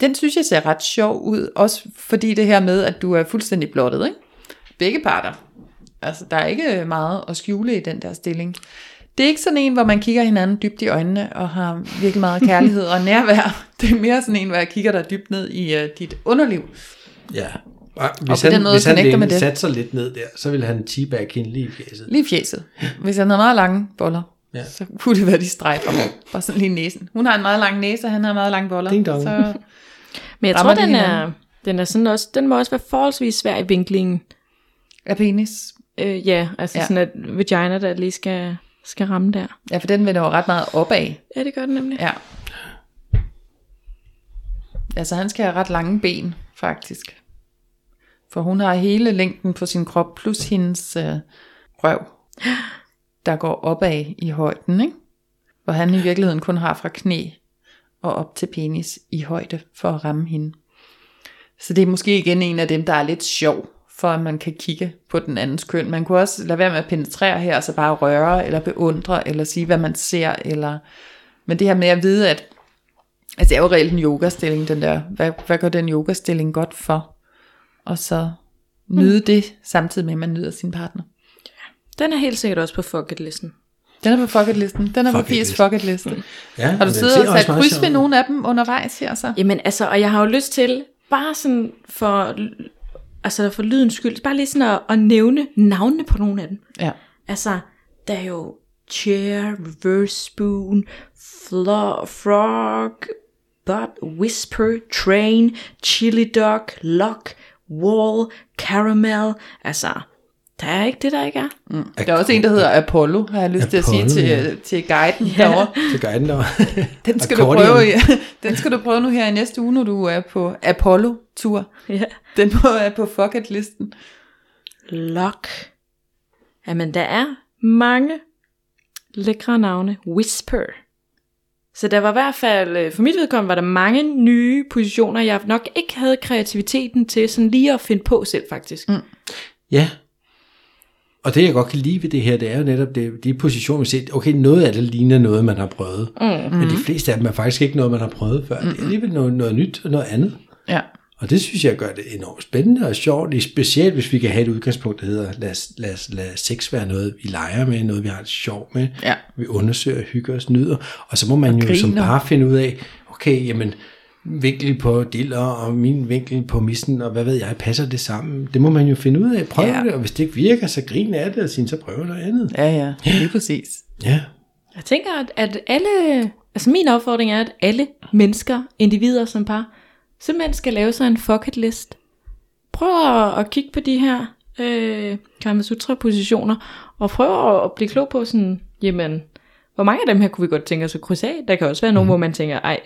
den synes jeg ser ret sjov ud, også fordi det her med, at du er fuldstændig blottet, ikke? Begge parter. Altså, der er ikke meget at skjule i den der stilling. Det er ikke sådan en, hvor man kigger hinanden dybt i øjnene og har virkelig meget kærlighed og nærvær. Det er mere sådan en, hvor jeg kigger dig dybt ned i uh, dit underliv. Ja. Og hvis på han, den måde hvis han med det. satte sig lidt ned der, så ville han teabag hende lige i fjeset. Lige i fjeset. Hvis han har meget lange boller, Ja. så kunne det være, de strejfer. Bare sådan lige næsen. Hun har en meget lang næse, og han har meget lange boller. Ding dong. Så Men jeg Rammer tror, de den er, den er sådan også, den må også være forholdsvis svær i vinklingen. er penis. Øh, ja, altså. Ja. sådan at vagina, der lige skal, skal ramme der. Ja, for den vender jo ret meget opad. Ja, det gør den nemlig. Ja. Altså han skal have ret lange ben, faktisk. For hun har hele længden på sin krop, plus hendes øh, røv, der går opad i højden, ikke? Hvor han i virkeligheden kun har fra knæ og op til penis i højde for at ramme hende. Så det er måske igen en af dem, der er lidt sjov, for at man kan kigge på den andens køn. Man kunne også lade være med at penetrere her, og så bare røre, eller beundre, eller sige, hvad man ser, eller... Men det her med at vide, at Altså det er jo reelt en yogastilling, den der. Hvad, hvad gør den yogastilling godt for? Og så nyde det, samtidig med, at man nyder sin partner. Den er helt sikkert også på fucket-listen. Den er på fucket-listen. Den er på Fucket Pies liste. fucket-liste. Ja, Har du siddet og sat kryds ved nogle af dem undervejs her så? Jamen altså, og jeg har jo lyst til, bare sådan for altså for lydens skyld, bare lige sådan at, at nævne navnene på nogle af dem. Ja. Altså, der er jo chair, reverse spoon, flo- frog, butt, whisper, train, chili dog, lock, wall, caramel. Altså, der er ikke det, der ikke er. Der er også en, der hedder Apollo, har jeg lyst til at sige Apollo, til, ja. til guiden ja. derovre. Til guiden der. Den skal, du prøve, i- den skal du prøve nu her i næste uge, når du er på Apollo-tur. Ja. Den må er på fucket-listen. Lock. Jamen, der er mange lækre navne. Whisper. Så der var i hvert fald, øh, for mit vedkommende, var der mange nye positioner, jeg nok ikke havde kreativiteten til sådan lige at finde på selv, faktisk. Mm. Ja. Og det jeg godt kan lide ved det her, det er jo netop det, de positioner, vi ser. Okay, noget af det ligner noget, man har prøvet. Mm. Men de fleste af dem er faktisk ikke noget, man har prøvet før. Det er alligevel noget, noget nyt og noget andet. Ja. Og det synes jeg gør det enormt spændende og sjovt, specielt hvis vi kan have et udgangspunkt, der hedder, lad, lad, lad sex være noget, vi leger med, noget vi har det sjovt med, Ja. vi undersøger, hygger os, nyder, og så må man jo som griner. bare finde ud af, okay, jamen, vinkel på diller, og min vinkel på missen, og hvad ved jeg, passer det sammen? Det må man jo finde ud af, prøve Ja. ja. det, og hvis det ikke virker, så grine af det, og sige, så prøv noget andet. Ja, ja, lige præcis. Ja, Jeg tænker, at, at alle, altså min opfordring er, at alle mennesker, individer som par, simpelthen skal lave sig en bucket list. Prøv at, at kigge på de her øh, Kama Sutra positioner, og prøv at, at blive klog på sådan, jamen, hvor mange af dem her kunne vi godt tænke os at krydse af? Der kan også være nogle, hvor man tænker, ej,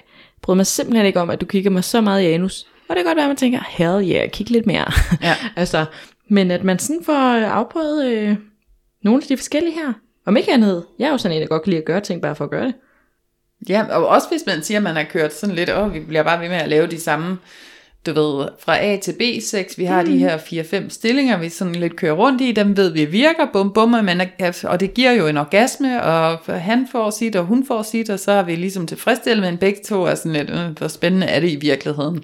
bryder mig simpelthen ikke om, at du kigger mig så meget i anus. Og det kan godt være, at man tænker, hell yeah, kig lidt mere. Ja. altså, men at man sådan får afprøvet øh, nogle af de forskellige her. Om ikke andet, jeg er jo sådan en, der godt kan lide at gøre ting, bare for at gøre det. Ja, og også hvis man siger, at man har kørt sådan lidt, åh, vi bliver bare ved med at lave de samme, du ved, fra A til B6, vi har mm. de her 4-5 stillinger, vi sådan lidt kører rundt i, dem ved vi virker, bum bum, og, man er, og det giver jo en orgasme, og han får sit, og hun får sit, og så er vi ligesom tilfredsstillet, men begge to er sådan lidt, øh, hvor spændende er det i virkeligheden.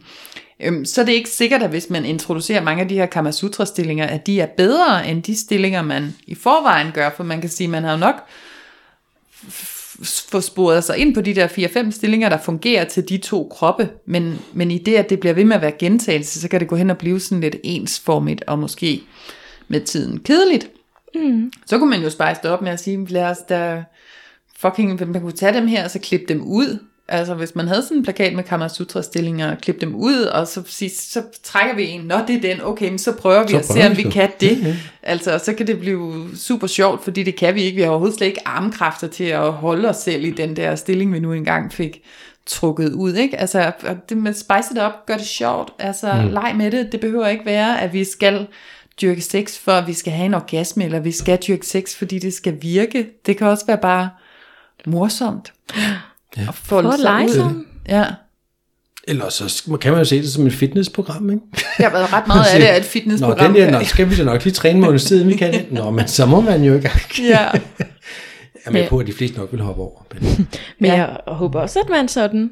Øhm, så er det ikke sikkert, at hvis man introducerer mange af de her Kamasutra-stillinger, at de er bedre end de stillinger, man i forvejen gør, for man kan sige, man har jo nok få sporet sig ind på de der 4-5 stillinger, der fungerer til de to kroppe, men, men i det, at det bliver ved med at være gentagelse, så kan det gå hen og blive sådan lidt ensformigt, og måske med tiden kedeligt. Mm. Så kunne man jo spice det op med at sige, lad os da fucking, man kunne tage dem her, og så klippe dem ud. Altså hvis man havde sådan en plakat med Kamasutra-stillinger, klippe dem ud, og så, sige, så trækker vi en, nå det er den, okay, men så prøver vi Så at se, om vi sgu. kan det. Altså, så kan det blive super sjovt, fordi det kan vi ikke. Vi har overhovedet slet ikke armkræfter til at holde os selv i den der stilling, vi nu engang fik trukket ud, ikke? Altså, det med spice det op, gør det sjovt. Altså, mm. leg med det. Det behøver ikke være, at vi skal dyrke sex, for at vi skal have en orgasme, eller vi skal dyrke sex, fordi det skal virke. Det kan også være bare morsomt. Ja. Og folde For at sig ud. Ja. Eller så kan man jo se det som et fitnessprogram, ikke? Jeg har været ret meget af det af et fitnessprogram. Nå, den der, nå, skal vi så nok lige træne måned siden, vi kan det. Nå, men så må man jo ikke. Ja. Jeg er med Ja. på, at de fleste nok vil hoppe over. Men, Men Ja. ja. jeg håber også, at man sådan,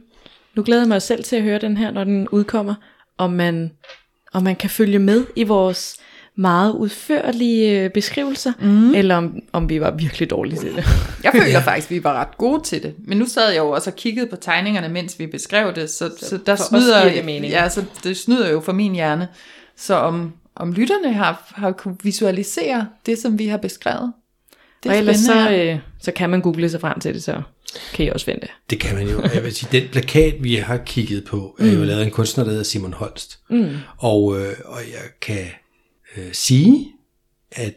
nu glæder jeg mig selv til at høre den her, når den udkommer, om man, om man kan følge med i vores meget udførlige øh, beskrivelser, mm. eller om, om vi var virkelig dårlige til det. Jeg føler ja. faktisk, at vi var ret gode til det. Men nu sad jeg jo også og kiggede på tegningerne, mens vi beskrev det, så, så, så der for snyder, det mening. ja, så det snyder jo for min hjerne. Så om, om lytterne har, har kunne visualisere det, som vi har beskrevet. Det og ellers så, øh, så kan man google sig frem til det, så kan I også vente. det kan man jo. Jeg vil sige, den plakat, vi har kigget på, er jo lavet af en kunstner, der hedder Simon Holst. Mm. Og, øh, og jeg kan øh, sige, at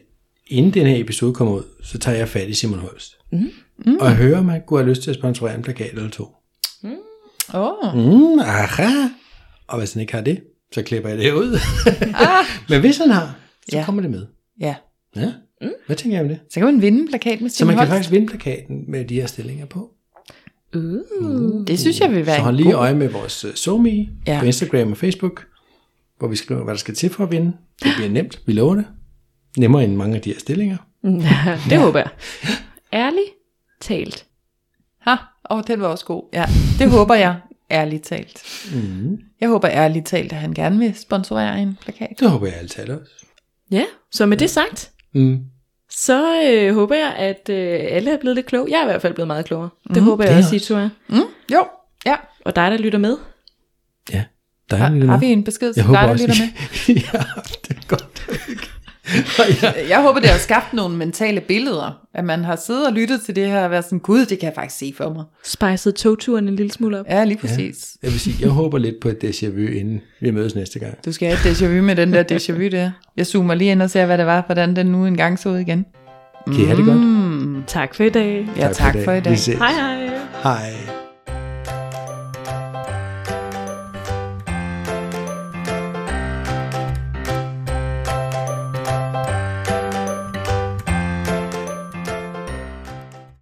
inden den her episode kommer ud, så tager jeg fat i Simon Holst. Mm. Mm. Og hører, om han kunne have lyst til at sponsorere en plakat eller to. Åh, Mm, aha. Og hvis han ikke har det, så klipper jeg det ud. Men hvis han har, så Ja. kommer det med. ja. Ja. Mm. Hvad tænker jeg om det? Så kan man vinde en plakat med Så Simon man kan Holst. faktisk vinde plakaten med de her stillinger på. Uh. Det synes jeg vil være Så hold lige god... øje med vores uh, SoMe ja. på Instagram og Facebook, hvor vi skriver, hvad der skal til for at vinde. Det bliver nemt, vi lover det. Nemmere end mange af de her stillinger. det håber jeg. Ærligt talt. Ha, åh, den var også god. Ja, det håber jeg, ærligt talt. Mm. Jeg håber ærligt talt, at han gerne vil sponsorere en plakat. Det håber jeg altid også. Ja, så med det sagt, Mm. så øh, håber jeg, at øh, alle er blevet lidt kloge. Jeg er i hvert fald blevet meget klogere. Det håber jeg det er også, I to er. Mm, jo, ja. Og dig, der lytter med. Ja, dig, Har, Nina. har vi en besked til Jeg dig, håber der lytter med? ja, det er godt. Ja, Jeg håber, det har skabt nogle mentale billeder, at man har siddet og lyttet til det her og været sådan, gud, det kan jeg faktisk se for mig. Spejset togturen en lille smule op. Ja, lige præcis. jeg vil sige, jeg håber lidt på et déjà vu, inden vi mødes næste gang. Du skal have et déjà vu med den der déjà vu der. Jeg zoomer lige ind og ser, hvad det var, hvordan den nu engang så ud igen. Kan I have det godt? Mm. Tak for i dag. Ja, tak for i dag. Vi ses. Hej hej. Hej.